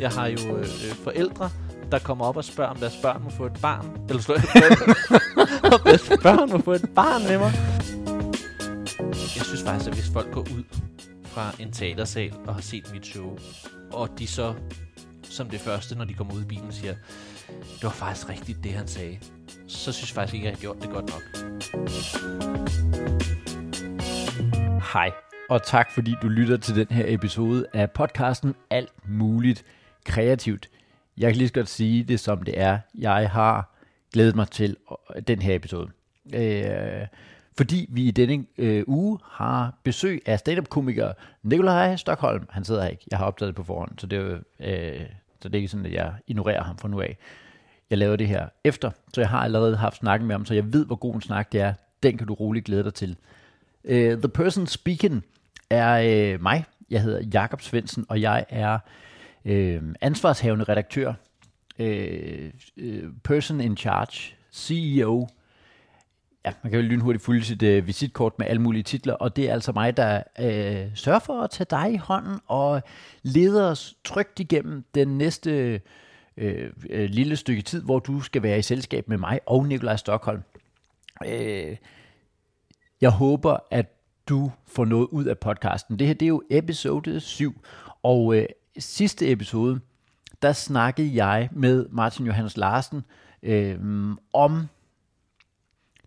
Jeg har jo øh, forældre, der kommer op og spørger, om deres børn må få et barn. Eller slår om deres børn må få et barn med mig. Jeg synes faktisk, at hvis folk går ud fra en teatersal og har set mit show, og de så som det første, når de kommer ud i bilen, siger, det var faktisk rigtigt, det han sagde, så synes jeg faktisk ikke, at jeg har gjort det godt nok. Hej, og tak fordi du lytter til den her episode af podcasten Alt Muligt Kreativt. Jeg kan lige så godt sige det, som det er. Jeg har glædet mig til øh, den her episode. Øh, fordi vi i denne øh, uge har besøg af stand-up-komiker Nikolaj Stockholm. Han sidder her ikke. Jeg har optaget det på forhånd, så det er, øh, så det er ikke sådan, at jeg ignorerer ham fra nu af. Jeg laver det her efter, så jeg har allerede haft snakken med ham, så jeg ved, hvor god en snak det er. Den kan du roligt glæde dig til. Uh, the person speaking er øh, mig. Jeg hedder Jakob Svendsen, og jeg er øh, ansvarshavende redaktør, øh, øh person in charge, CEO. Ja, man kan jo lynhurtigt fylde sit øh, visitkort med alle mulige titler, og det er altså mig, der øh, sørger for at tage dig i hånden og leder os trygt igennem den næste øh, øh, lille stykke tid, hvor du skal være i selskab med mig og Nikolaj Stockholm. Øh, jeg håber, at du får noget ud af podcasten. Det her det er jo episode 7, og øh, sidste episode, der snakkede jeg med Martin Johannes Larsen øh, om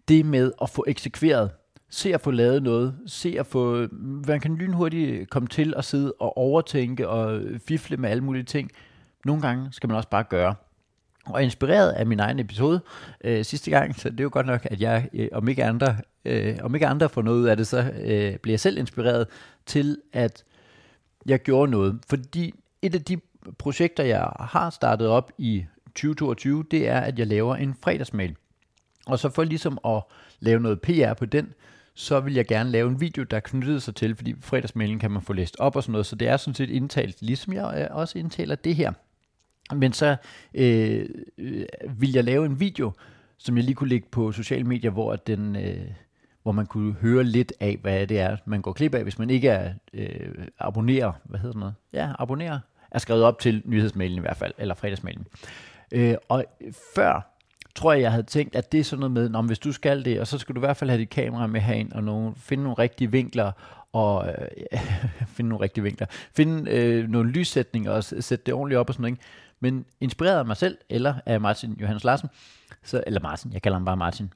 det med at få eksekveret. Se at få lavet noget. Se at få... Man kan lynhurtigt komme til at sidde og overtænke og fifle med alle mulige ting. Nogle gange skal man også bare gøre. Og inspireret af min egen episode øh, sidste gang, så det er jo godt nok, at jeg, øh, om, ikke andre, øh, om ikke andre får noget ud af det, så øh, bliver jeg selv inspireret til, at jeg gjorde noget. Fordi et af de projekter, jeg har startet op i 2022, det er, at jeg laver en fredagsmail. Og så for ligesom at lave noget PR på den, så vil jeg gerne lave en video, der knytter sig til, fordi fredagsmailen kan man få læst op og sådan noget, så det er sådan set indtalt, ligesom jeg øh, også indtaler det her. Men så øh, øh, vil jeg lave en video, som jeg lige kunne lægge på sociale medier, hvor den... Øh, hvor man kunne høre lidt af, hvad det er, man går klip af, hvis man ikke er øh, abonnerer, hvad hedder noget? Ja, abonnerer, er skrevet op til nyhedsmailen i hvert fald, eller fredagsmailen. Øh, og før tror jeg, jeg havde tænkt, at det er sådan noget med, om hvis du skal det, og så skal du i hvert fald have dit kamera med herind, og nogle, finde nogle rigtige vinkler, og øh, finde nogle rigtige vinkler, finde øh, nogle lyssætninger, og sætte det ordentligt op og sådan noget. Ikke? Men inspireret af mig selv, eller af Martin Johannes Larsen, så, eller Martin, jeg kalder ham bare Martin,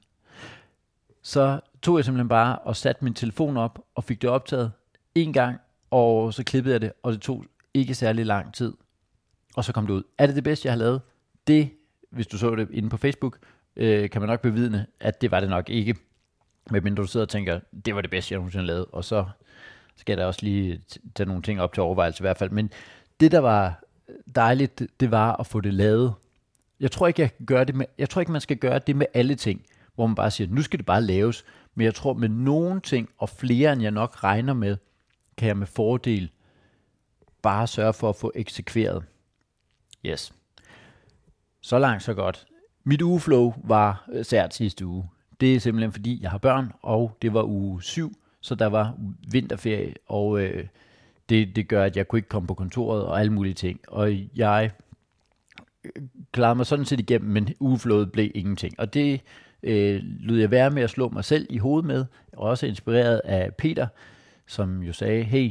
så tog jeg simpelthen bare og satte min telefon op, og fik det optaget en gang, og så klippede jeg det, og det tog ikke særlig lang tid, og så kom det ud. Er det det bedste, jeg har lavet? Det, hvis du så det inde på Facebook, øh, kan man nok bevidne, at det var det nok ikke. Men du sidder og tænker, det var det bedste, jeg nogensinde har lavet, og så skal der også lige tage nogle ting op til overvejelse i hvert fald. Men det, der var dejligt, det, var at få det lavet. Jeg tror ikke, jeg kan gøre det med, jeg tror ikke, man skal gøre det med alle ting, hvor man bare siger, nu skal det bare laves. Men jeg tror med nogle ting, og flere end jeg nok regner med, kan jeg med fordel bare sørge for at få eksekveret. Yes. Så langt, så godt. Mit ugeflow var øh, sært sidste uge. Det er simpelthen fordi, jeg har børn, og det var uge 7, så der var vinterferie, og øh, det, det gør, at jeg kunne ikke komme på kontoret og alle mulige ting. Og jeg øh, klarede mig sådan set igennem, men ugeflået blev ingenting. Og det øh, lød jeg være med at slå mig selv i hovedet med, også inspireret af Peter, som jo sagde, hey,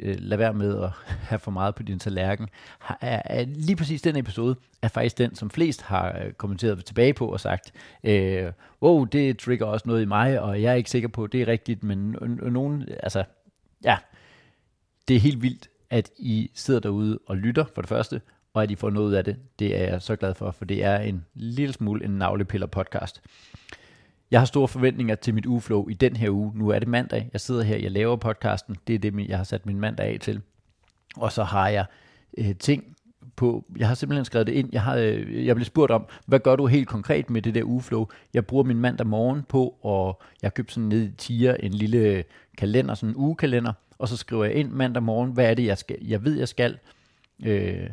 øh, lad være med at have for meget på din tallerken. Er, lige præcis den episode er faktisk den, som flest har øh, kommenteret tilbage på og sagt, øh, wow, det trigger også noget i mig, og jeg er ikke sikker på, at det er rigtigt, men nogen, altså, ja, det er helt vildt, at I sidder derude og lytter for det første, og at I får noget ud af det. Det er jeg så glad for, for det er en lille smule en navlepiller podcast. Jeg har store forventninger til mit ugeflow i den her uge. Nu er det mandag. Jeg sidder her, jeg laver podcasten. Det er det, jeg har sat min mandag af til. Og så har jeg øh, ting på, jeg har simpelthen skrevet det ind. Jeg, har, øh, jeg blev spurgt om, hvad gør du helt konkret med det der ugeflow? Jeg bruger min mandag morgen på, og jeg købte sådan ned i tier en lille kalender, sådan en ugekalender, og så skriver jeg ind mandag morgen, hvad er det, jeg, skal, jeg ved, jeg skal. Øh,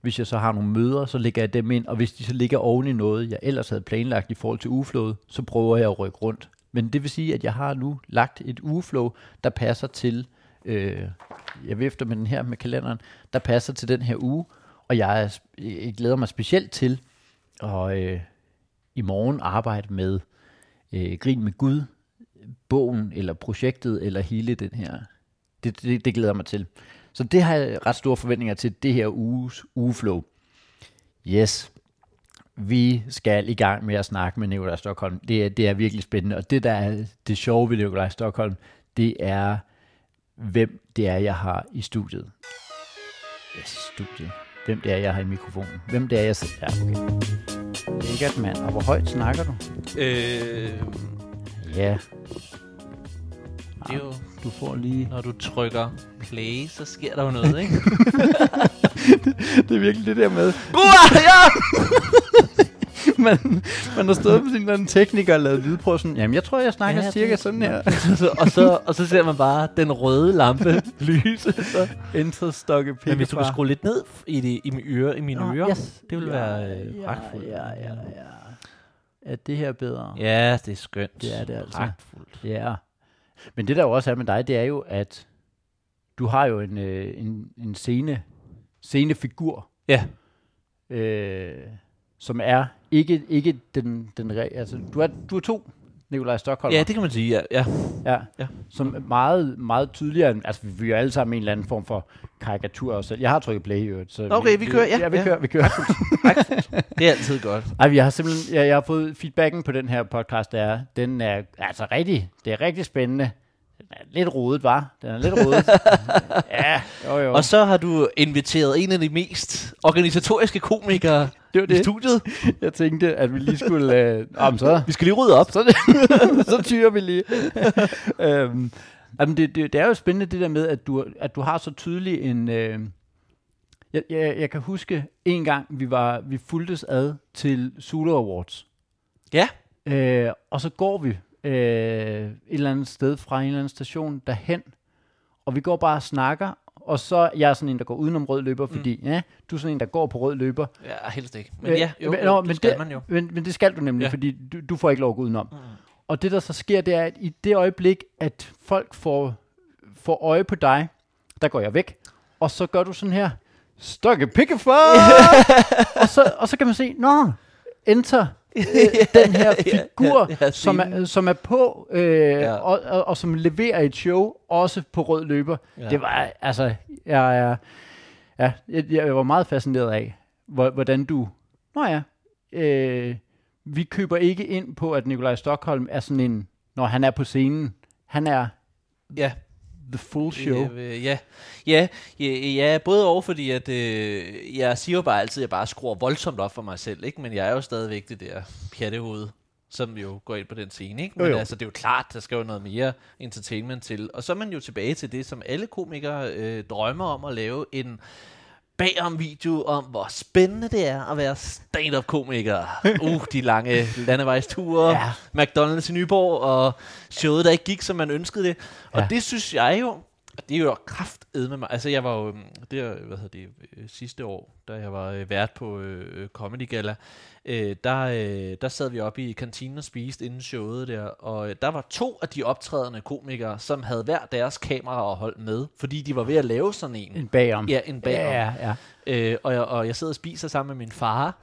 hvis jeg så har nogle møder, så lægger jeg dem ind, og hvis de så ligger oven i noget, jeg ellers havde planlagt i forhold til ugeflowet, så prøver jeg at rykke rundt. Men det vil sige, at jeg har nu lagt et ugeflow, der passer til øh, jeg vifter med den her med kalenderen, der passer til den her uge, og jeg, er, jeg glæder mig specielt til at øh, i morgen arbejde med øh, Grin med Gud, bogen eller projektet eller hele den her. Det, det, det glæder jeg mig til. Så det har jeg ret store forventninger til det her uges ugeflow. Yes. Vi skal i gang med at snakke med Nikolaj Stockholm. Det er, det er virkelig spændende, og det der er det sjove ved Nikolaj Stockholm, det er, hvem det er, jeg har i studiet. Yes, studiet. Hvem det er, jeg har i mikrofonen. Hvem det er, jeg sidder. Ja, okay. Lækkert, mand. Og hvor højt snakker du? Øh, Ja, det er jo, du får lige... når du trykker play, så sker der jo noget, ikke? Det er virkelig det der med, Buah, ja! man, man har stået med sin eller anden tekniker og lavet lydprøve sådan, jamen jeg tror, jeg snakker Ja, det- cirka sådan her. og, så, og så ser man bare den røde lampe lyse. Så. Enter stokke Men hvis du kan skrue lidt ned i, det, i, mine ører, i mine Nå, ører, yes. det vil Ja, være øh, ja, pragtfuldt. Ja, ja, ja. Er det her bedre? Ja, det er skønt. Det er det altså. Pragtfuldt. Ja. Men det der jo også er med dig, det er jo, at du har jo en, øh, en, en scene, scenefigur, Ja. øh, som er ikke, ikke den, den re- altså, du er, du er to Nikolaj Stockholm. ja, det kan man sige, ja. ja. Ja, Ja. som meget, meget tydeligere, end- altså vi er jo alle sammen en eller anden form for karikatur selv. Jeg har trykket play i øvrigt, så Okay, vi kører, ja, ja vi ja. kører, vi kører. Det er altid godt. Ej, vi har simpelthen, jeg, jeg har fået feedbacken på den her podcast, der er, den er altså rigtig, det er rigtig spændende. Er lidt rodet, var. Den er lidt rodet. ja, jo jo. Og så har du inviteret en af de mest organisatoriske komikere det var i det. studiet. Jeg tænkte, at vi lige skulle, øh, om så, Vi skal lige rydde op. så, så tyrer vi lige. øhm, jamen det, det, det er jo spændende det der med, at du, at du har så tydelig en... Øh, jeg, jeg, jeg kan huske en gang, vi var vi fuldtes ad til Zulu Awards. Ja. Øh, og så går vi øh, et eller andet sted fra en eller anden station derhen, og vi går bare og snakker, og så er jeg sådan en, der går udenom rød løber, fordi ja, du er sådan en, der går på rød løber. Ja, helst ikke. Men Øh, ja, jo, men- jo, det men skal det- man jo. Men, men det skal du nemlig, ja. fordi du, du får ikke lov at gå udenom. Mm. Og det, der så sker, det er, at i det øjeblik, at folk får, får øje på dig, der går jeg væk, og så gør du sådan her, stokke pikkefar! og, så, og så kan man se, nå, enter øh, den her figur, ja, ja, som, er, som er på, øh, Ja. og, og, og som leverer et show, også på rød løber. Ja. Det var, altså, jeg, er, ja, jeg, jeg var meget fascineret af, hvor- hvordan du, nå ja, øh, vi køber ikke ind på, at Nikolaj Stockholm er sådan en, når han er på scenen, han er Ja. The full show. Øh, ja. Ja, ja, ja, både over, fordi at, øh, jeg siger jo bare altid, at jeg bare skruer voldsomt op for mig selv, ikke? men jeg er jo stadigvæk det der pjattehoved, som jo går ind på den scene. Ikke? Men Jo, jo. altså, det er jo klart, der skal jo noget mere entertainment til. Og så er man jo tilbage til det, som alle komikere øh, drømmer om at lave en bagom video om, hvor spændende det er at være stand-up-komiker. Uh, de lange landevejsture, Ja. McDonald's i Nyborg, og showet, der ikke gik, som man ønskede det. Og Ja. det synes jeg jo, og det er jo kraft med mig. Altså, jeg var jo, øhm, det er, hvad hedder det, øh, sidste år, da jeg var øh, vært på øh, Comedy Gala, øh, der, øh, der sad vi oppe i kantinen og spiste inden showet der, og øh, der var to af de optrædende komikere, som havde hver deres kamera og holdt med, fordi de var ved at lave sådan en. En bagom. Ja, en bagom. Ja, ja. Øh, og, jeg, og jeg sidder og spiser sammen med min far,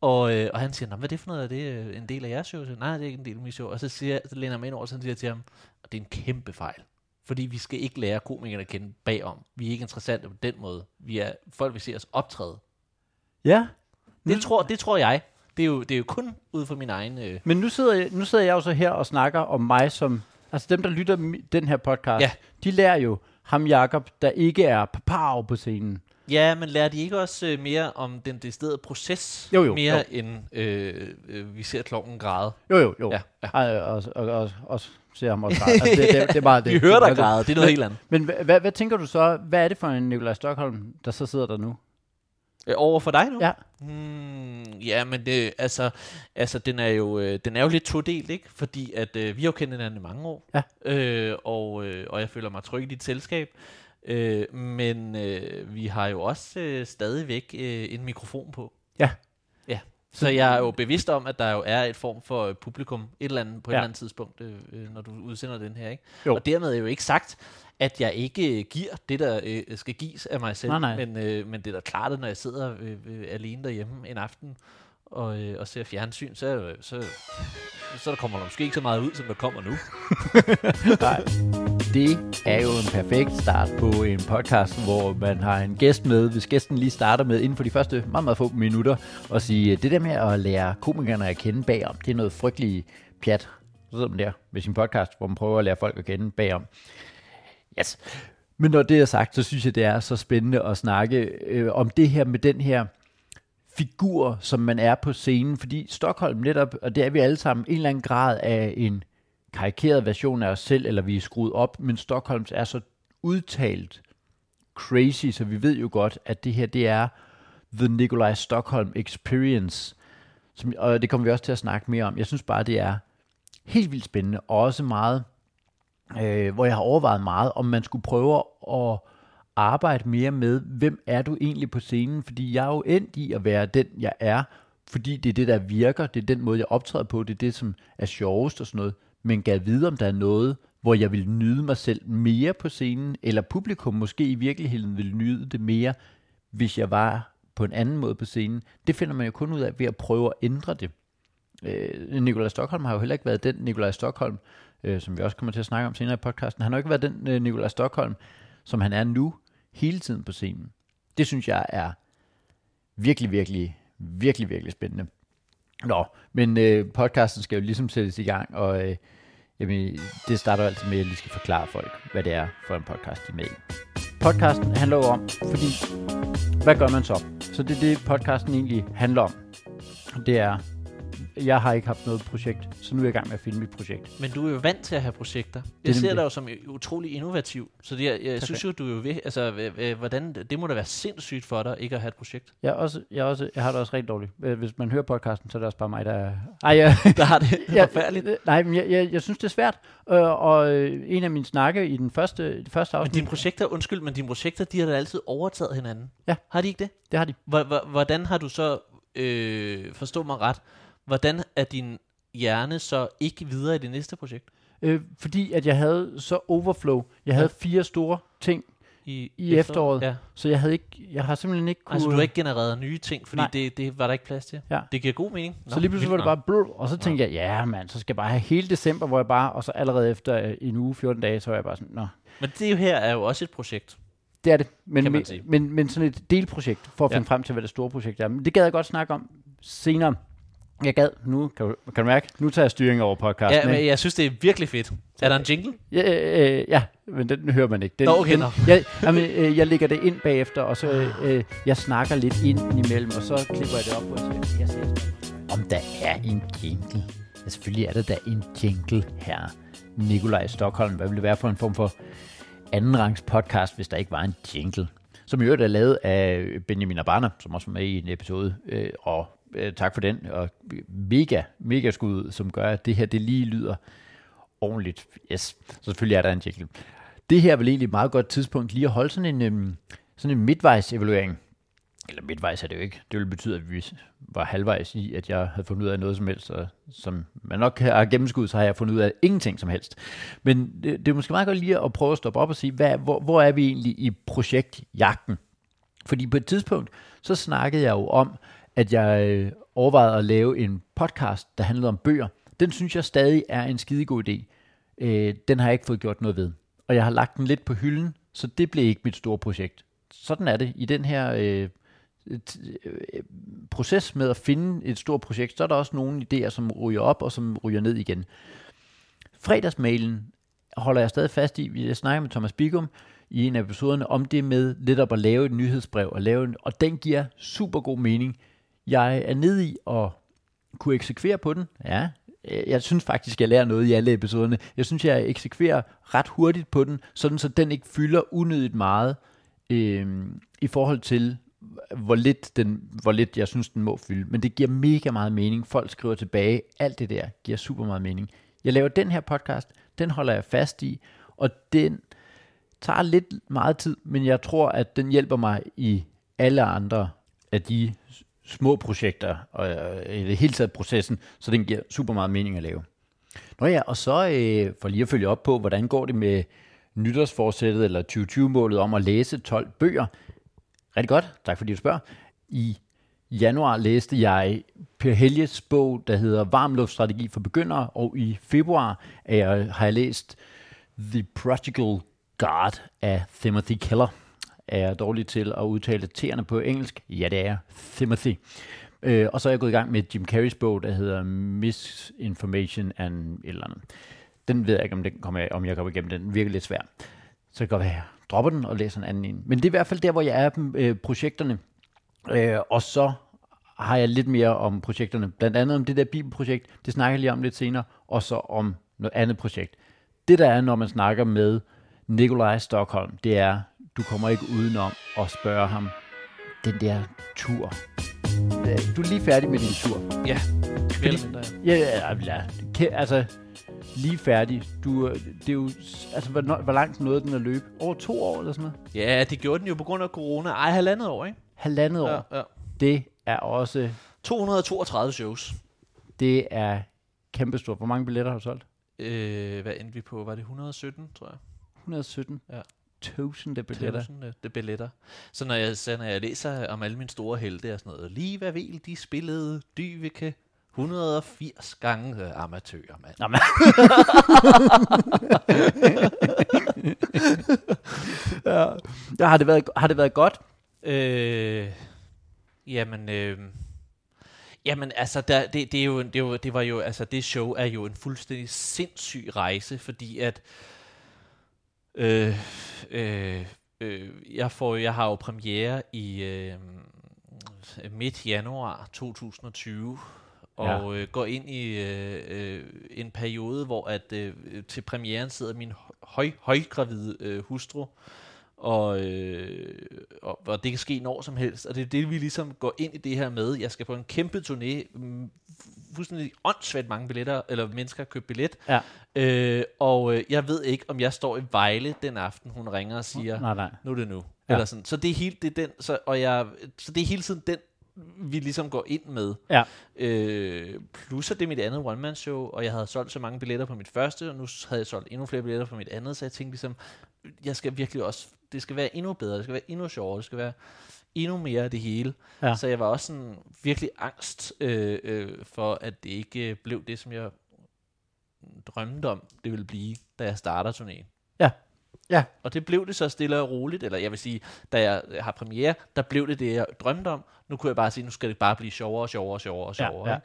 og, øh, og han siger, hvad er det for noget? Er det øh, en del af jeres show? Så, Nej, det er ikke en del af mit show. Og så, siger, så læner jeg mig ind over, og så siger jeg til ham, det er en kæmpe fejl. Fordi vi skal ikke lære komikerne at kende bagom. Vi er ikke interessante på den måde. Vi er folk, vi ser os optræde. ja. Det tror, det tror jeg. Det er jo, det er jo kun ud fra min egen... Øh, Men nu sidder, jeg, nu sidder jeg jo så her og snakker om mig som... Altså dem, der lytter den her podcast, Ja. de lærer jo ham Jakob, der ikke er papav på scenen. ja, men lærer de ikke også øh, mere om den deciderede proces? Jo, jo, Mere jo. end øh, øh, vi ser klokken græde. Jo, jo, jo. Ja, ja. Ej, og, og, og, og ser ham også græde. altså, det, det, det, er bare det. Vi hører dig græde, det er noget helt andet. Men hvad, hvad, hvad tænker du så? Hvad er det for en Nikolaj Stockholm, der så sidder der nu? Øh, over for dig nu? Ja. Hmm, ja, men det, altså, altså den, er jo, øh, den er jo lidt todelt, ikke? Fordi at, øh, vi har jo kendt hinanden i mange år, Ja. øh, og, øh, og jeg føler mig tryg i dit selskab. Øh, men øh, vi har jo også øh, stadigvæk øh, en mikrofon på. Ja. Så jeg er jo bevidst om, at der jo er et form for øh, publikum et eller andet, på et Ja. eller andet tidspunkt, øh, øh, når du udsender den her. Ikke? Jo. Og dermed er jo ikke sagt, at jeg ikke giver det, der øh, skal gives af mig selv. Nej, nej. Men, øh, men det er da klart, at når jeg sidder øh, øh, alene derhjemme en aften og, øh, og ser fjernsyn, så, så, så der kommer der måske ikke så meget ud, som der kommer nu. Nej. Det er jo en perfekt start på en podcast, hvor man har en gæst med. Hvis gæsten lige starter med inden for de første meget, meget få minutter og sige, øh, det der med at lære komikerne at kende bagom, det er noget frygteligt pjat. Så sidder man der med sin podcast, hvor man prøver at lære folk at kende bagom. Yes. Men når det er sagt, så synes jeg, det er så spændende at snakke øh, om det her med den her figur, som man er på scenen, fordi Stockholm netop, og det er vi alle sammen, en eller anden grad af en karikeret version af os selv, eller vi er skruet op, men Stockholms er så udtalt crazy, så vi ved jo godt, at det her, det er The Nikolaj Stockholm Experience, som, og det kommer vi også til at snakke mere om. Jeg synes bare, det er helt vildt spændende, og også meget, øh, hvor jeg har overvejet meget, om man skulle prøve at arbejde mere med, hvem er du egentlig på scenen, fordi jeg er jo endt i at være den, jeg er, fordi det er det, der virker, det er den måde, jeg optræder på, det er det, som er sjovest og sådan noget, men gav vide, om der er noget, hvor jeg vil nyde mig selv mere på scenen, eller publikum måske i virkeligheden vil nyde det mere, hvis jeg var på en anden måde på scenen. Det finder man jo kun ud af ved at prøve at ændre det. Øh, Nikolaj Stockholm har jo heller ikke været den Nikolaj Stockholm, øh, som vi også kommer til at snakke om senere i podcasten. Han har jo ikke været den øh, Nikolaj Stockholm, som han er nu, hele tiden på scenen. Det synes jeg er virkelig, virkelig, virkelig, virkelig spændende. Nå, men øh, podcasten skal jo ligesom sættes i gang, og øh, jamen, det starter altid med, at jeg lige skal forklare folk, hvad det er for en podcast, de er med i. Podcasten handler jo om, fordi, hvad gør man så? Så det er det, podcasten egentlig handler om. Det er, jeg har ikke haft noget projekt, så nu er jeg i gang med at finde mit projekt. Men du er jo vant til at have projekter. er Jeg ser dig jo som utrolig innovativ. Så det, jeg, jeg synes jo, du er jo ved, altså, hvordan, det må da være sindssygt for dig, ikke at have et projekt. Jeg, også, jeg, også, jeg har det også rigtig dårligt. Hvis man hører podcasten, så er det også bare mig, der er... Ej, jeg, Der har det Ja, forfærdeligt. øh, Nej, men jeg, jeg, jeg synes, det er svært. Øh, og øh, en af mine snakke i den første, det første Men afsnit, dine projekter, undskyld, men dine projekter, de har da altid overtaget hinanden. Ja. Har de ikke det? det har de. Hvor- hvor- Hvordan har du så, øh, forstå mig ret, hvordan er din hjerne så ikke videre i det næste projekt? Øh, fordi at jeg havde så overflow. Jeg havde fire store ting, I, I efteråret. Ja. så jeg havde ikke, jeg har simpelthen ikke kunne... Altså, du har ikke genereret nye ting, fordi Nej. det, det var der ikke plads til. Ja. Det giver god mening. Så lige pludselig var det bare blød, og så tænkte jeg, ja mand, så skal jeg bare have hele december, hvor jeg bare, og så allerede efter øh, en uge, 14 dage, så var jeg bare sådan, nå. Men det her er jo også et projekt. det er det. Men, men, men, men sådan et delprojekt, for at Ja. finde frem til, hvad det store projekt er. Men det gad jeg godt snakke om senere. Jeg gad, nu kan du, kan du mærke, nu tager jeg styring over podcasten. Ja, men jeg synes, det er virkelig fedt. Er der en jingle? Ja, øh, ja, men den hører man ikke. Den, Nå, okay, den. Jeg, jamen, øh, jeg lægger det ind bagefter, og så øh, jeg snakker lidt ind imellem, og så klipper jeg det op, og så jeg ser, om der er en jingle. Ja, selvfølgelig er der da en jingle her. Nikolaj Stockholm, hvad ville det være for en form for andenrangs podcast, hvis der ikke var en jingle? Som i øvrigt er lavet af Benjamin Abana, som også var med i en episode, øh, og øh, tak for den, og mega, mega skud, som gør, at det her, det lige lyder ordentligt. Yes, så selvfølgelig er der en jingle. Det her er vel egentlig et meget godt tidspunkt lige at holde sådan en, øhm, sådan en midtvejs-evaluering. Eller midtvejs er det jo ikke. Det ville betyde, at vi var halvvejs i, at jeg havde fundet ud af noget som helst. Og som man nok har gennemskuet, så har jeg fundet ud af ingenting som helst. Men det, det er måske meget godt lige at prøve at stoppe op og sige, hvad, hvor, hvor er vi egentlig i projektjagten? Fordi på et tidspunkt, så snakkede jeg jo om, at jeg øh, overvejede at lave en podcast, der handlede om bøger. Den synes jeg stadig er en skidegod idé. Øh, den har jeg ikke fået gjort noget ved. Og jeg har lagt den lidt på hylden, så det blev ikke mit store projekt. Sådan er det. I den her øh, øh proces med at finde et stort projekt, så er der også nogle idéer, som ryger op og som ryger ned igen. Fredagsmailen holder jeg stadig fast i. Jeg snakker med Thomas Bigum i en af episoderne om det med lidt op at lave et nyhedsbrev, og, lave en, og den giver super god mening. Jeg er nede i at kunne eksekvere på den. Ja, øh, jeg synes faktisk, jeg lærer noget i alle episoderne. Jeg synes, jeg eksekverer ret hurtigt på den, sådan så den ikke fylder unødigt meget øh, i forhold til, hvor lidt, den, hvor lidt jeg synes, den må fylde. Men det giver mega meget mening. Folk skriver tilbage. Alt det der giver super meget mening. Jeg laver den her podcast. Den holder jeg fast i. Og den tager lidt meget tid, men jeg tror, at den hjælper mig i alle andre af de små projekter, og øh, i det hele taget processen, så den giver super meget mening at lave. Nå ja, og så øh, for lige at følge op på, hvordan går det med nytårsforsættet eller 2020-målet om at læse 12 bøger. Rigtig godt, tak fordi du spørger. I januar læste jeg Per Helges bog, der hedder Varmluftstrategi for begyndere, og i februar er jeg, har jeg læst The Prodigal God af Timothy Keller. Er jeg dårlig til at udtale terne på engelsk? Ja, det er. Timothy. Øh, og så er jeg gået i gang med Jim Carreys bog, der hedder Misinformation and et eller andet. Den ved jeg ikke, om, den kommer, om jeg kommer igennem. Den virker lidt svær. Så det kan godt være, jeg dropper den og læser en anden en. Men det er i hvert fald der, hvor jeg er på øh, projekterne. Øh, og så har jeg lidt mere om projekterne. Blandt andet om det der bibelprojekt. Det snakker jeg lige om lidt senere. Og så om noget andet projekt. Det der er, når man snakker med Nikolaj Stockholm, det er, du kommer ikke udenom at spørge ham, den der tur. Du er lige færdig med din tur. Ja, mere eller mindre. Ja, ja, ja, ja. Altså, lige færdig. Du, øh, det er jo, altså, hvor, hvor langt nåede den at løbe? Over to år eller sådan noget? Ja, det gjorde den jo på grund af corona. Ej, halvandet år, ikke? Halvandet år. Ja, ja. Det er også, 232 shows. det er kæmpestort. Hvor mange billetter har du solgt? Øh, hvad endte vi på? Var det 117, tror jeg? 117. Ja. Tusinde billetter. Tusind, øh, det billetter. Så når jeg, så når jeg læser om alle mine store helte og sådan noget, lige hvad vil de spillede Dyveke 180 gange øh, amatører, mand. Nå, men. ja. ja. har, det været, har det været godt? Øh, jamen, øh, jamen, altså, der, det, det, er jo, det, er jo, det var jo, altså, det show er jo en fuldstændig sindssyg rejse, fordi at, øh, øh, øh, jeg får, jeg har jo premiere i øh, midt januar 2020, og øh, går ind i øh, øh, en periode, hvor at øh, til premieren sidder min høj, højgravide øh, hustru, og, øh, og, og det kan ske når som helst, og det er det, vi ligesom går ind i det her med. Jeg skal på en kæmpe turné, mm, fuldstændig åndssvagt mange billetter, eller mennesker købt billet, Ja. øh, og øh, jeg ved ikke, om jeg står i Vejle den aften, hun ringer og siger, Nej, nej. nu er det nu. Ja. Eller sådan. Så det er helt det er den, så, og jeg, så det er hele tiden den, vi ligesom går ind med. Ja. Øh, plus at det er mit andet one-man-show, og jeg havde solgt så mange billetter på mit første, og nu havde jeg solgt endnu flere billetter på mit andet, så jeg tænkte ligesom, jeg skal virkelig også, det skal være endnu bedre, det skal være endnu sjovere, det skal være endnu mere af det hele. Ja. Så jeg var også sådan virkelig angst øh, øh, for, at det ikke øh, blev det, som jeg drømte om, det ville blive, da jeg starter turnéen. Ja. Ja. Og det blev det så stille og roligt, eller jeg vil sige, da jeg har premiere, der blev det det, jeg drømte om. Nu kunne jeg bare sige, nu skal det bare blive sjovere og sjovere og sjovere og Ja, sjovere. Ja,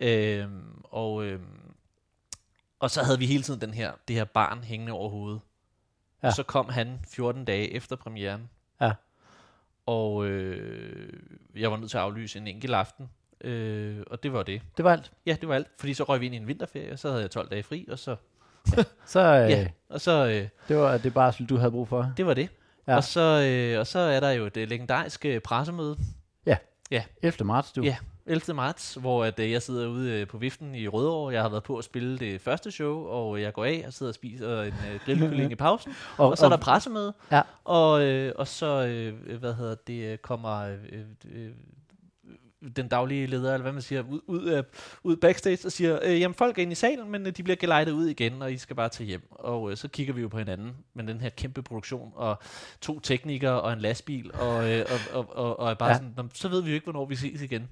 Øhm, og, øhm, og så havde vi hele tiden den her, det her barn hængende over hovedet. Ja. Ja. Og så kom han 14 dage efter premieren. Ja. Og øh, jeg var nødt til at aflyse en enkelt aften. Øh, og det var det. Det var alt. Ja, det var alt. Fordi så røg vi ind i en vinterferie, og så havde jeg 12 dage fri, og så, Så øh, ja, og så øh, det var det barsel, du havde brug for. det var det. Ja. Ja. Og, så, øh, og så er der jo det legendariske pressemøde 11. marts, du. Ja. 11. marts, hvor at, øh, jeg sidder ude øh, på viften i Rødovre. Jeg har været på at spille det første show, og jeg går af og sidder og spiser en øh, grillkylling i pausen. Og, Og så er der pressemøde, Ja. og, øh, og så, øh, hvad hedder det, øh, kommer øh, øh, den daglige leder, eller hvad man siger, ud, ud, øh, ud backstage og siger, øh, jamen folk er inde i salen, men øh, de bliver gelejtet ud igen, og I skal bare tage hjem. Og øh, så kigger vi jo på hinanden med den her kæmpe produktion, og to teknikere og en lastbil, og, øh, og, og, og, og er bare Ja. sådan, "Nå, så ved vi jo ikke, hvornår vi ses igen.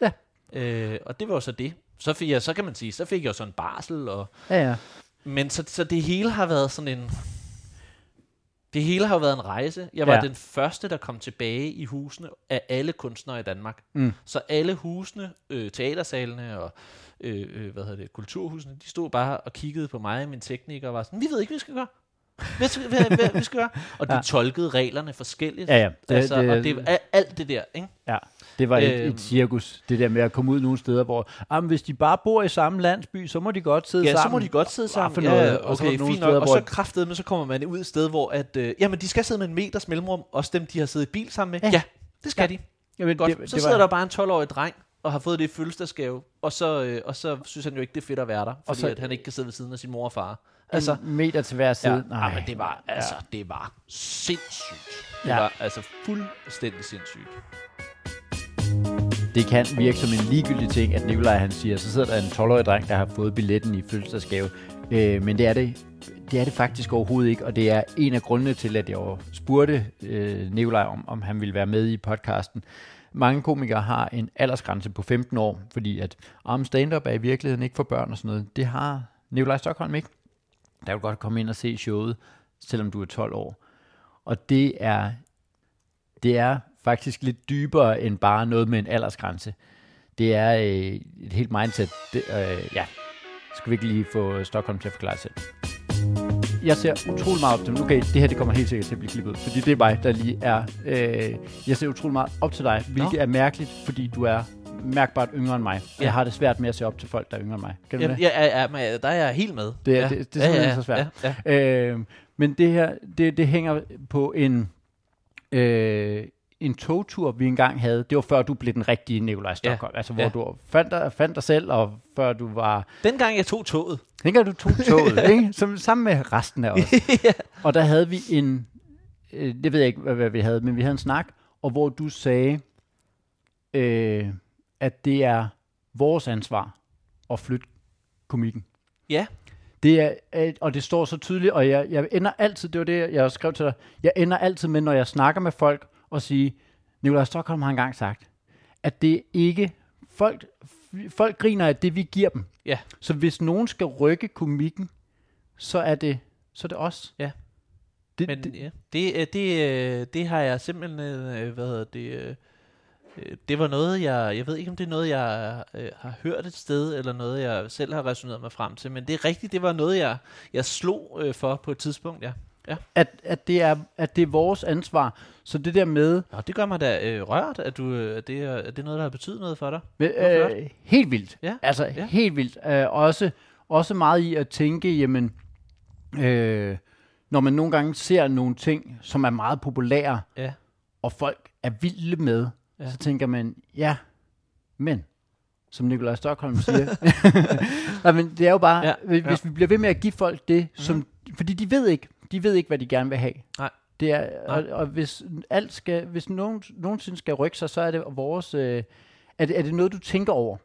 Ja. Øh, og det var jo så det. Så fik jeg, så kan man sige, så fik jeg jo sådan en barsel, og Ja, ja. men så, så det hele har været sådan en... Det hele har jo været en rejse. Jeg var Ja. den første, der kom tilbage i husene af alle kunstnere i Danmark. Mm. Så alle husene, øh, teatersalene og øh, øh, hvad hedder det, kulturhusene, de stod bare og kiggede på mig og min tekniker og var sådan, vi ved ikke, hvad vi skal gøre. Skal, hvad, hvad, vi skal gøre? Og de Ja. ja. tolkede reglerne forskelligt. Ja, ja. Det, altså, det, og det er alt det der, ikke? Ja, det var et, Øhm. et cirkus, det der med at komme ud nogle steder, hvor ah, hvis de bare bor i samme landsby, så må de godt sidde Ja, sammen. så må de godt sidde sammen. for noget? Ja, Og så okay, fint steder, nok. Og så kraftedeme, så kommer man ud et sted, hvor at, øh, jamen, de skal sidde med en meters mellemrum, også dem, de har siddet i bil sammen med. Ja. Ja, ja det skal Ja. ja. de. Jamen, Godt. det, så det sidder var, der bare en 12-årig dreng, og har fået det i fødselsdagsgave, og så, øh, og så synes han jo ikke, det er fedt at være der, fordi så- så, at han ikke kan sidde ved siden af sin mor og far. Altså, en meter til hver side. ja, Nej, ja, men det var, altså, det var sindssygt. Det Ja. ja. var altså fuldstændig sindssygt. Det kan virke som en ligegyldig ting, at Nikolaj han siger, så sidder der en 12-årig dreng, der har fået billetten i fødselsdagsgave. Øh, men det er det, det er det faktisk overhovedet ikke, og det er en af grundene til, at jeg spurgte øh, Nikolaj om, om han ville være med i podcasten. Mange komikere har en aldersgrænse på 15 år, fordi at om stand-up er i virkeligheden ikke for børn og sådan noget. Det har Nikolaj Stockholm ikke. Der kan du godt komme ind og se showet, selvom du er 12 år. Og det er, det er faktisk lidt dybere end bare noget med en aldersgrænse. Det er øh, et helt mindset. Det, øh, ja, skal vi ikke lige få Stockholm til at forklare selv. Jeg ser utrolig meget op til Okay, det her det kommer helt sikkert til at blive klippet fordi det er mig, der lige er... Øh, jeg ser utrolig meget op til dig, hvilket Nå. er mærkeligt, fordi du er mærkbart yngre end mig. Ja. Ja. Jeg har det svært med at se op til folk, der er yngre end mig. Kan du Ja, det? ja, ja, ja, men der er jeg helt med. Det er- ja. det- det er simpelthen så svært. Ja, ja. Øh, men det her, det, det hænger på en, øh, en togtur, vi engang havde. Det var før du blev den rigtige Nikolaj Stockholm. Ja. Altså hvor Ja. du fandt dig, fandt dig selv, og før du var... Dengang jeg tog toget. Dengang du tog toget, ikke? Som, sammen med resten af os. ja. Og der havde vi en... Øh, det ved jeg ikke, hvad, hvad vi havde, men vi havde en snak, og hvor du sagde, øh, at det er vores ansvar at flytte komikken. Ja. Det er, øh, og det står så tydeligt, og jeg, jeg ender altid, det var det, jeg skrev til dig, jeg ender altid med, når jeg snakker med folk, og sige, Nikolaj Stockholm har engang sagt, at det ikke, folk, folk griner af det, vi giver dem. Ja. Så hvis nogen skal rykke komikken, så er det, så er det os. Ja. Det, Men det, ja, det, øh, det, øh, det har jeg simpelthen, hvad hedder det, det var noget, jeg, jeg ved ikke, om det er noget, jeg øh, har hørt et sted, eller noget, jeg selv har resoneret mig frem til, men det er rigtigt, det var noget, jeg, jeg slog øh, for på et tidspunkt, ja. ja. at, at, det er, at det er vores ansvar. Så det der med, Og det gør mig da øh, rørt, at, du, øh, at, det er, at det er noget, der har betydet noget for dig. flot. øh, helt vildt. Ja, Altså ja. helt vildt. Øh, også, også meget i at tænke, jamen, øh, når man nogle gange ser nogle ting, som er meget populære, Ja. og folk er vilde med, Ja. ja. så tænker man, ja, men, som Nikolaj Stockholm siger, Nej, men det er jo bare, Ja, ja, hvis ja. vi bliver ved med at give folk det, som, fordi de ved ikke, de ved ikke, hvad de gerne vil have. Nej. Det er, og, og hvis alt skal, hvis nogen nogensinde skal rykke sig, så er det vores, øh, er, det, er det noget, du tænker over?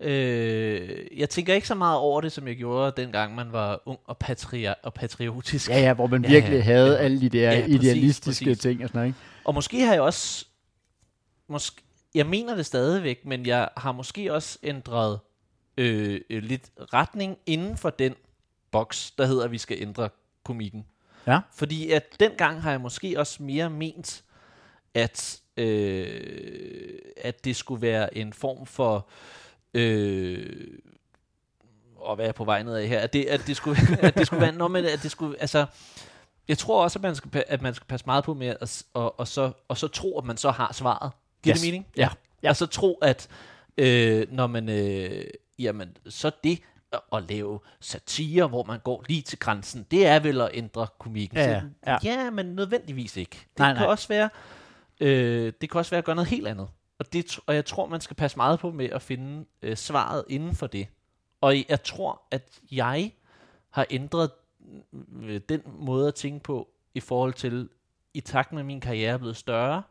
Øh, jeg tænker ikke så meget over det, som jeg gjorde, dengang man var ung og, patria- og patriotisk. Ja, ja, hvor man Ja, virkelig ja, havde ja. alle de der Ja, præcis, idealistiske præcis. ting og sådan noget, ikke? Og måske har jeg også... Måske, jeg mener det stadigvæk, men jeg har måske også ændret øh, øh, lidt retning inden for den boks, der hedder, at vi skal ændre komikken. Ja. Fordi at dengang har jeg måske også mere ment, at, øh, at det skulle være en form for... Øh, og hvad er jeg på vej ned af her? At det, at det skulle, at det skulle være... Nå, men at det skulle... Altså, jeg tror også, at man skal, at man skal passe meget på med at, og, og, så, og så tro, at man så har svaret. Giver Yes. det mening? Ja. Ja. Og så tro, at øh, når man, øh, jamen, så det at, lave satire, hvor man går lige til grænsen, det er vel at ændre komikken. Ja, ja, ja. ja, men nødvendigvis ikke. Det Nej, kan nej. også være, øh, det kan også være at gøre noget helt andet. Og, det, og jeg tror, man skal passe meget på med at finde øh, svaret inden for det. Og jeg tror, at jeg har ændret øh, den måde at tænke på i forhold til, i takt med min karriere er blevet større,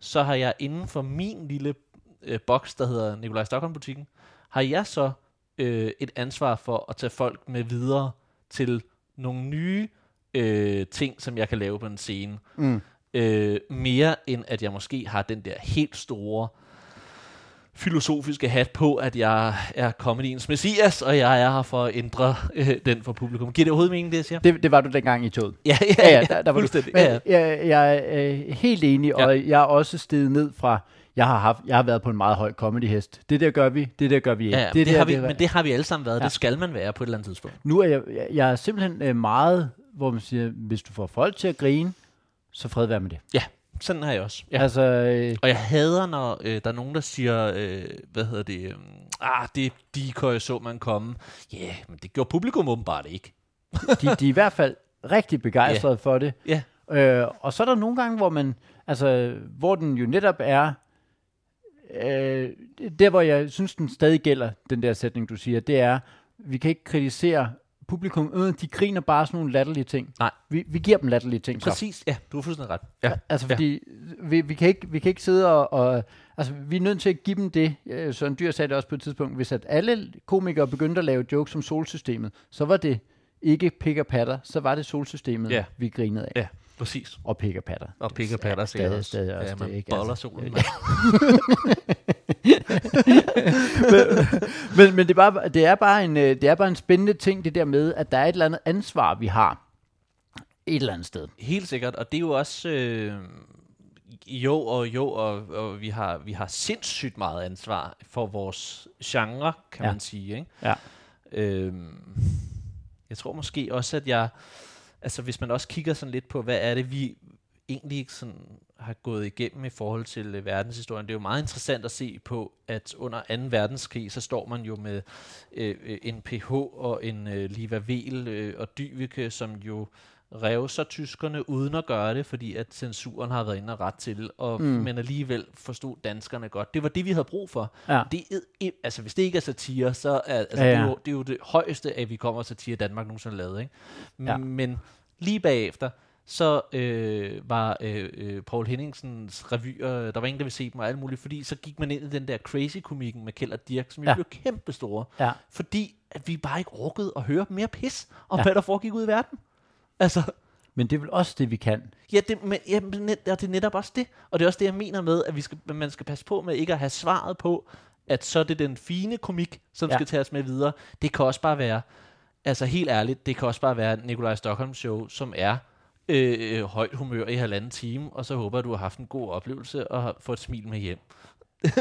så har jeg inden for min lille øh, boks, der hedder Nikolaj Stockholm Butikken, har jeg så øh, et ansvar for at tage folk med videre til nogle nye øh, ting, som jeg kan lave på en scene. Mm. Øh, mere end at jeg måske har den der helt store filosofiske hat på, at jeg er comediens messias, og jeg er her for at ændre øh, den for publikum. Giver det overhovedet mening, det jeg siger? Det, det var du dengang i toget. Ja, ja, Ja, ja, der, der var du. Men, Ja, ja. jeg, jeg er øh, helt enig, Ja. og jeg er også steget ned fra, jeg har, haft, jeg har været på en meget høj comedy-hest. Det der gør vi, det der gør vi ikke. Ja, ja, det, det, der, har vi, der- men det har vi alle sammen været. Ja. Ja. Det skal man være på et eller andet tidspunkt. Nu er jeg, jeg, jeg er simpelthen øh, meget, hvor man siger, hvis du får folk til at grine, så fred være med det. Ja, sådan har jeg også. Ja. Altså, øh, Og jeg hader, når øh, der er nogen, der siger, øh, hvad hedder det, øh, ah, det er decoy, så man komme. Ja, yeah, men det gjorde publikum åbenbart ikke. de, de er i hvert fald rigtig begejstrede yeah. for det. Ja, Øh, og så er der nogle gange, hvor man, altså, hvor den jo netop er, øh, der hvor jeg synes, den stadig gælder, den der sætning, du siger, det er, vi kan ikke kritisere publikum, øh, de griner bare sådan nogle latterlige ting. Nej. Vi, vi giver dem latterlige ting. Så. præcis. Ja, du har fuldstændig ret. Ja. Altså Ja. fordi, vi, vi, kan ikke, vi kan ikke sidde og, og, altså vi er nødt til at give dem det, øh, Søren Dyr sagde det også på et tidspunkt, hvis at alle komikere begyndte at lave jokes om solsystemet, så var det ikke pik og patter, så var det solsystemet, Ja. vi grinede af. Ja, præcis. Og og patter. Og og patter Ja, sikkert stadig, stadig også Ja, det, man ikke? boller Altså, solen. ja. men, men det, er bare, det, er bare en, øh, det er bare en spændende ting, det der med, at der er et eller andet ansvar, vi har et eller andet sted. Helt sikkert, og det er jo også... Øh, jo og jo, og, og vi, har, vi har sindssygt meget ansvar for vores genre, kan Ja. man sige. Ikke? Ja. Øhm, jeg tror måske også, at jeg... Altså, hvis man også kigger sådan lidt på, hvad er det, vi egentlig sådan har gået igennem i forhold til øh, verdenshistorien. Det er jo meget interessant at se på, at under 2. verdenskrig, så står man jo med øh, øh en PH og en øh, Liva Vel øh, og Dyveke, som jo revser tyskerne uden at gøre det, fordi at censuren har været inde og ret til, og, mm. men alligevel forstod danskerne godt. Det var det, vi havde brug for. Ja. Det altså, hvis det ikke er satire, så er altså, Ja, ja. Det, er jo, det er jo det højeste, at vi kommer satire Danmark nogensinde lavet. Ikke? Ja. Men lige bagefter, så øh, var øh, øh, Paul Henningsens revyer, der var ingen, der ville se dem og alt muligt, fordi så gik man ind i den der crazy-komikken med Kjeld og Dirk, som jo Ja. blev kæmpe store, Ja. fordi at vi bare ikke orkede at høre mere pis om, ja. hvad der foregik ud i verden. Altså, Men det er vel også det, vi kan. Ja, det, men, ja, net, og det er netop også det. Og det er også det, jeg mener med, at vi skal, man skal passe på med ikke at have svaret på, at så er det den fine komik, som Ja. skal tages med videre. Det kan også bare være, altså helt ærligt, det kan også bare være Nikolaj Stockholm show, som er øh, højt humør i halvanden time, og så håber jeg, du har haft en god oplevelse og har fået et smil med hjem.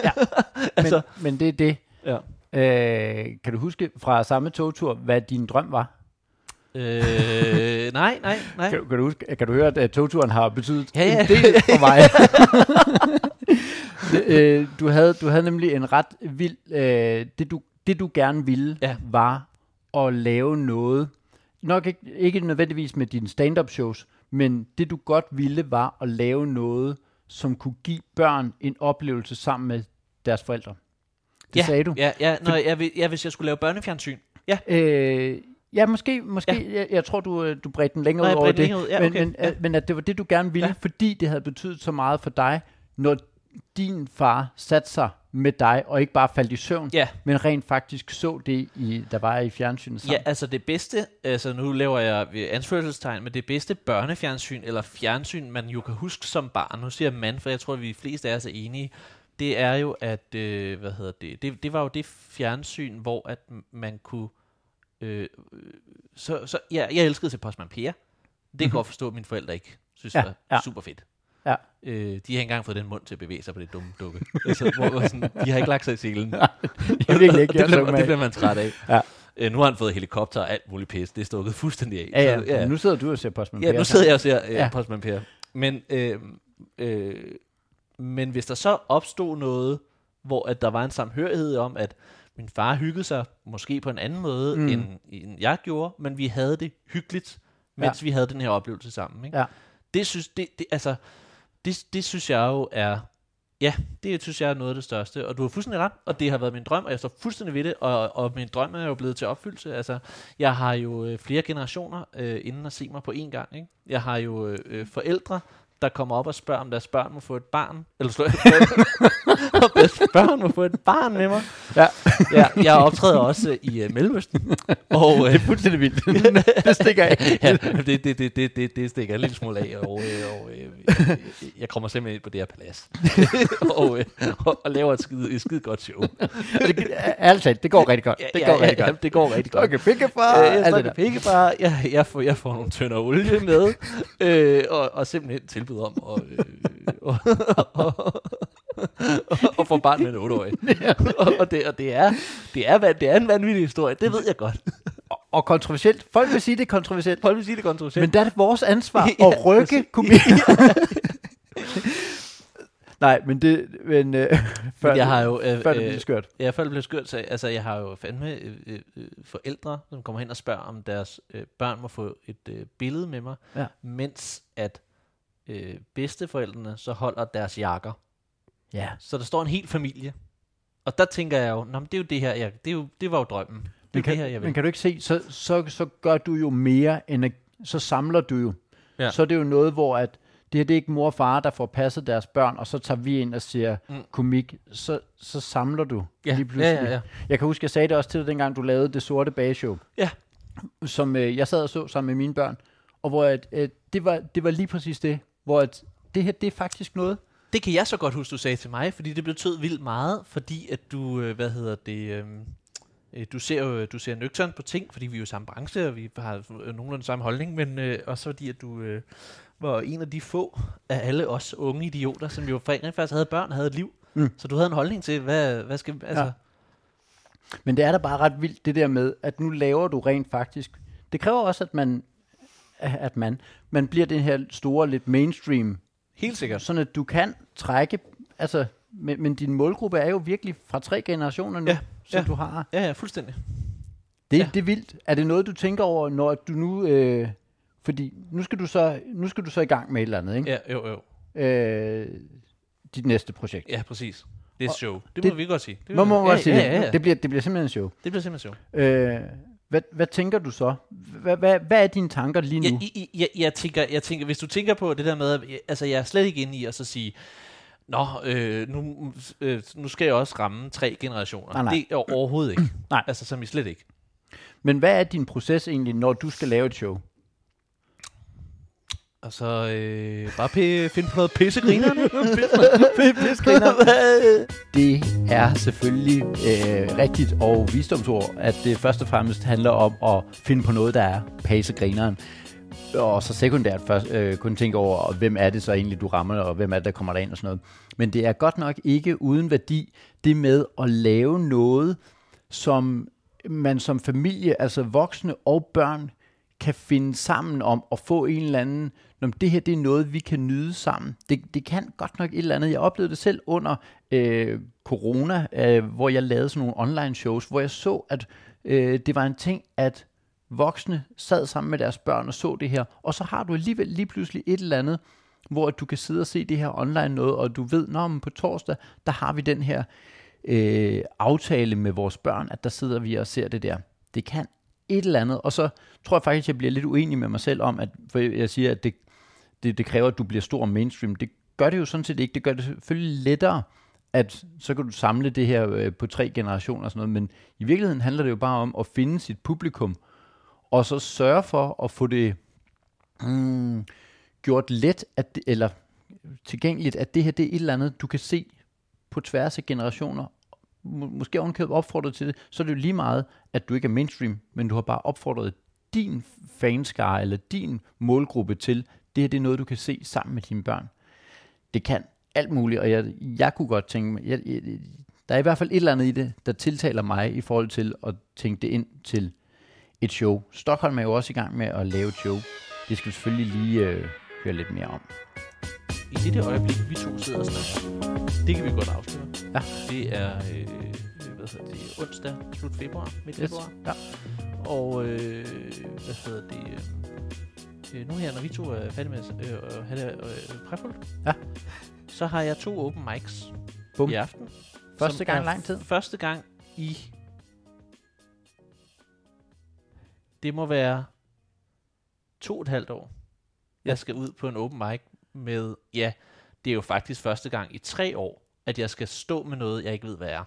Ja. altså, Men, men det er det. ja. Øh, kan du huske fra samme togtur, hvad din drøm var? Øh, nej, nej, nej. Kan, kan, du huske, kan du høre, at togturen har betydet Ja, ja. en del for mig? Øh, du, havde, du havde nemlig en ret vild... Øh, det, du, det, du gerne ville, Ja. var at lave noget. Nok ikke, ikke nødvendigvis med dine stand-up shows, men det, du godt ville, var at lave noget, som kunne give børn en oplevelse sammen med deres forældre. Det ja, sagde du. Ja, ja, når jeg, vil- ja, hvis jeg skulle lave børnefjernsyn. Ja, Øh, ja, måske, måske ja. Jeg, jeg tror, du, øh, du bredte den længere Nå, ud over det. ud. Ja, men, okay. men, Ja. at, men at det var det, du gerne ville, ja. Ja. fordi det havde betydet så meget for dig, når din far satte sig med dig, og ikke bare faldt i søvn, ja. men rent faktisk så det, i, der var i fjernsynet Ja, sammen. altså det bedste, altså nu laver jeg ved anførselstegn, men det bedste børnefjernsyn, eller fjernsyn, man jo kan huske som barn, nu siger mand, for jeg tror, at vi fleste af os er enige, det er jo, at, øh, hvad hedder det, det, det var jo det fjernsyn, hvor at man kunne, øh, øh, så, så ja, jeg elskede til Postman Per, det kan jeg godt forstå, at mine forældre ikke synes Ja, ja, var ja. ja. super fedt. Ja. Øh, de har ikke engang fået den mund til at bevæge sig på det dumme dukke. altså, hvor, hvor sådan, de har ikke lagt sig i selen. Jeg vil ikke lægge det, bliver, det bliver man træt af. Ja. Øh, nu har han fået helikopter og alt muligt pis. Det er stukket fuldstændig af. Ja, ja, Så, ja. Nu sidder du og ser Postman ja, Per nu sammen. sidder jeg og ser øh, Ja. ja. Postman Per. Men, øh, øh, men hvis der så opstod noget, hvor at der var en samhørighed om, at min far hyggede sig måske på en anden måde, Mm. end, end jeg gjorde, men vi havde det hyggeligt, mens Ja. vi havde den her oplevelse sammen. Ikke? Ja. Det synes, det, det, altså, det, det synes jeg jo er, ja, det synes jeg er noget af det største, og du har fuldstændig ret, og det har været min drøm, og jeg står fuldstændig ved det, og, og min drøm er jo blevet til opfyldelse. Altså, jeg har jo øh, flere generationer øh, inden at se mig på én gang. Ikke? Jeg har jo øh, øh, forældre, der kommer op og spørger, om deres børn må få et barn, eller slår deres børn må få et barn med mig. Ja. ja, jeg optræder også øh, i øh, Mellemøsten, og øh, Det er fuldstændig vildt. det stikker af. ja, det, det, det, det, det, det stikker en lille smule af, og, øh, og øh, jeg, kommer simpelthen ind på det her palads, og, øh, og, og laver et skide, et skide godt show. Det, talt, det går rigtig godt. Det går rigtig godt. det går rigtig godt. Okay, pikkefar. Øh, jeg snakker pikkefar, jeg, jeg, får, jeg får nogle tønder olie med, øh, og, og simpelthen tilbud om at, øh, og, og, og, og få barn med en 8-årig. og, og, det, og det, er, det, er, det er en vanvittig historie, det ved jeg godt. Og- Og kontroversielt. Folk vil sige, det er kontroversielt. Folk vil sige det kontroversielt. Men der er det vores ansvar Ja, at rykke præcis. komik. Nej, men det... Men, øh, før, jeg har jo... Øh, før det øh, bliver skørt. Ja, før det bliver skørt, så altså, jeg har jo fandme øh, øh, øh, forældre, som kommer hen og spørger, om deres øh, børn må få et øh, billede med mig, Ja. mens at øh, bedsteforældrene så holder deres jakker. Ja. Så der står en hel familie. Og der tænker jeg jo, Nå, men det er jo det her, jeg, det, er jo, det var jo drømmen. Det Men jo kan, det her, jeg vil. men kan du ikke se, så, så, så gør du jo mere, end at, så samler du jo. Ja. Så er det jo noget, hvor at, det her det er ikke mor og far, der får passet deres børn, og så tager vi ind og siger. Mm. komik, så, så samler du ja, lige pludselig. ja, ja, ja. Jeg kan huske, jeg sagde det også til dig, dengang du lavede det sorte bageshow. Ja. som øh, jeg sad og så sammen med mine børn, og hvor at, øh, det, var, det var lige præcis det, hvor at, det her, det er faktisk noget. Det kan jeg så godt huske, du sagde til mig, fordi det betød vildt meget, fordi at du, øh, hvad hedder det, øh, øh, du ser jo du ser nøgternt på ting, fordi vi er jo samme branche, og vi har nogenlunde samme holdning, men øh, også fordi, at du øh, var en af de få af alle os unge idioter, som jo rent faktisk havde børn havde et liv. Mm. Så du havde en holdning til, hvad, hvad skal, altså, Ja. Men det er da bare ret vildt, det der med, at nu laver du rent faktisk. Det kræver også, at man, at man, man bliver den her store, lidt mainstream, helt sikkert. sådan at du kan trække, altså, men, men din målgruppe er jo virkelig fra tre generationer nu, Ja, som ja. du har. Ja, ja, fuldstændig. Det, Ja. det er vildt. Er det noget, du tænker over, når du nu, øh, fordi nu skal du så, nu skal du så i gang med et eller andet, ikke? Ja, jo, jo. Øh, dit næste projekt. Ja, præcis. Det er show. Det, det- må vi godt sige. Det, Må ja, ja, sige ja, det. ja, ja. Det, bliver, det bliver simpelthen en show. det bliver simpelthen show. Øh, hvad, hvad tænker du så? Hvad, hvad, hvad er dine tanker lige nu? Jeg, jeg, jeg, jeg, tænker, jeg tænker, hvis du tænker på det der med, altså jeg er slet ikke inde i at så sige, Nå, øh, nu, øh, nu skal jeg også ramme tre generationer. Nej, nej. Det er overhovedet ikke. Nej. Altså, som i slet ikke. Men hvad er din proces egentlig, når du skal lave et show? Og så øh, bare p- finde på noget pissegrinerne. Det er selvfølgelig øh, rigtigt og visdomsord, at det først og fremmest handler om at finde på noget, der er pasegrineren. Og så sekundært først, øh, kun tænke over, hvem er det så egentlig, du rammer, og hvem er det, der kommer derind og sådan noget. Men det er godt nok ikke uden værdi, det med at lave noget, som man som familie, altså voksne og børn, kan finde sammen om at få en eller anden, når det her det er noget, vi kan nyde sammen. Det, det kan godt nok et eller andet. Jeg oplevede det selv under øh, corona, øh, hvor jeg lavede sådan nogle online shows, hvor jeg så, at øh, det var en ting, at voksne sad sammen med deres børn og så det her, og så har du alligevel lige pludselig et eller andet, hvor du kan sidde og se det her online noget, og du ved, når på torsdag, der har vi den her øh, aftale med vores børn, at der sidder vi og ser det der. Det kan et eller andet, og så tror jeg faktisk, jeg bliver lidt uenig med mig selv om, at for jeg siger, at det, det, det kræver, at du bliver stor mainstream. Det gør det jo sådan set ikke. Det gør det selvfølgelig lettere, at så kan du samle det her øh, på tre generationer og sådan noget, men i virkeligheden handler det jo bare om at finde sit publikum, og så sørge for at få det mm, gjort let, at det, eller tilgængeligt, at det her det er et eller andet, du kan se på tværs af generationer, må- måske ovenkøbet opfordret til det, så er det jo lige meget, at du ikke er mainstream, men du har bare opfordret din fanskare eller din målgruppe til, det her det er noget, du kan se sammen med dine børn. Det kan alt muligt, og jeg, jeg kunne godt tænke mig, jeg, jeg, der er i hvert fald et eller andet i det, der tiltaler mig i forhold til at tænke det ind til et show. Stockholm er jo også i gang med at lave et show. Det skal vi selvfølgelig lige øh, høre lidt mere om. I det der øjeblik, vi to sidder og snakker, det kan vi godt afsløre. Ja. Det er, øh, hvad hedder det, onsdag, slut februar, midt Yes. februar. Ja. Og, øh, hvad hedder det, øh, øh, nu her, når vi to er færdige med at øh, have det øh, præfuldt, Ja. så har jeg to open mics Bum. i aften. Første gang i lang tid. Første gang i... Det må være to og et halvt år. Jeg skal ud på en open mic med... Ja, det er jo faktisk første gang i tre år, at jeg skal stå med noget, jeg ikke ved, hvad er.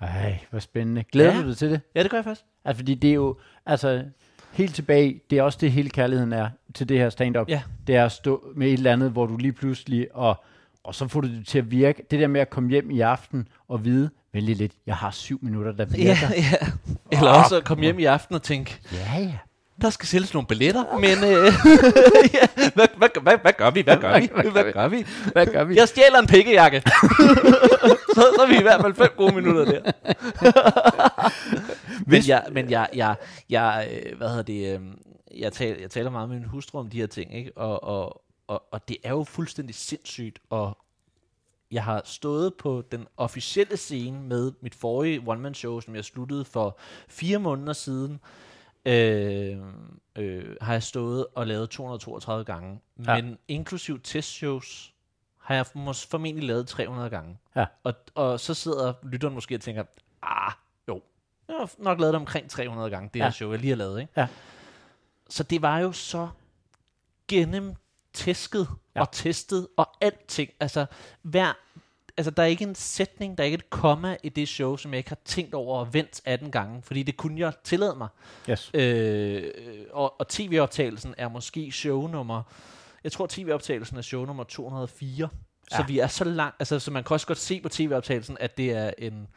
Ej, hvor spændende. Glæder Ja. du dig til det? Ja, det gør jeg først. Altså, fordi det er jo, altså, helt tilbage, det er også det, hele kærligheden er til det her stand-up. Ja. Det er at stå med et eller andet, hvor du lige pludselig, og, og så får du det til at virke. Det der med at komme hjem i aften og vide, vent lige lidt, jeg har syv minutter, der virker. Ja, ja. Eller også at komme hjem i aften og tænke, ja. ja. der skal sælges nogle billetter, men øh, ja, hvad, hvad, hvad, hvad gør vi? Hvad gør vi? Hvad gør vi? Hvad gør vi? Jeg stjæler en pikkejakke. så, så er vi i hvert fald fem gode minutter der. men jeg, men jeg, jeg, jeg øh, hvad hedder det, øh, jeg, taler, jeg taler meget med min hustru om de her ting, ikke? Og, og, og, og det er jo fuldstændig sindssygt, og jeg har stået på den officielle scene med mit forrige one-man-show, som jeg sluttede for fire måneder siden, øh, øh, har jeg stået og lavet 232 gange. Ja. Men inklusiv testshows har jeg formentlig lavet 300 gange. Ja. Og, og så sidder lytteren måske og tænker, ah, jo, jeg har nok lavet det omkring 300 gange, det Ja. her show, jeg lige har lavet. Ikke? Ja. Så det var jo så gennemtæsket Ja. og testet og alting. Altså, hver, altså, der er ikke en sætning, der er ikke et komma i det show, som jeg ikke har tænkt over og vendt 18 gange, fordi det kunne jeg tillade mig. Yes. Øh, og, og tv-optagelsen er måske show nummer, jeg tror tv-optagelsen er show nummer 204. Ja. Så vi er så langt, altså så man kan også godt se på tv-optagelsen, at det er en,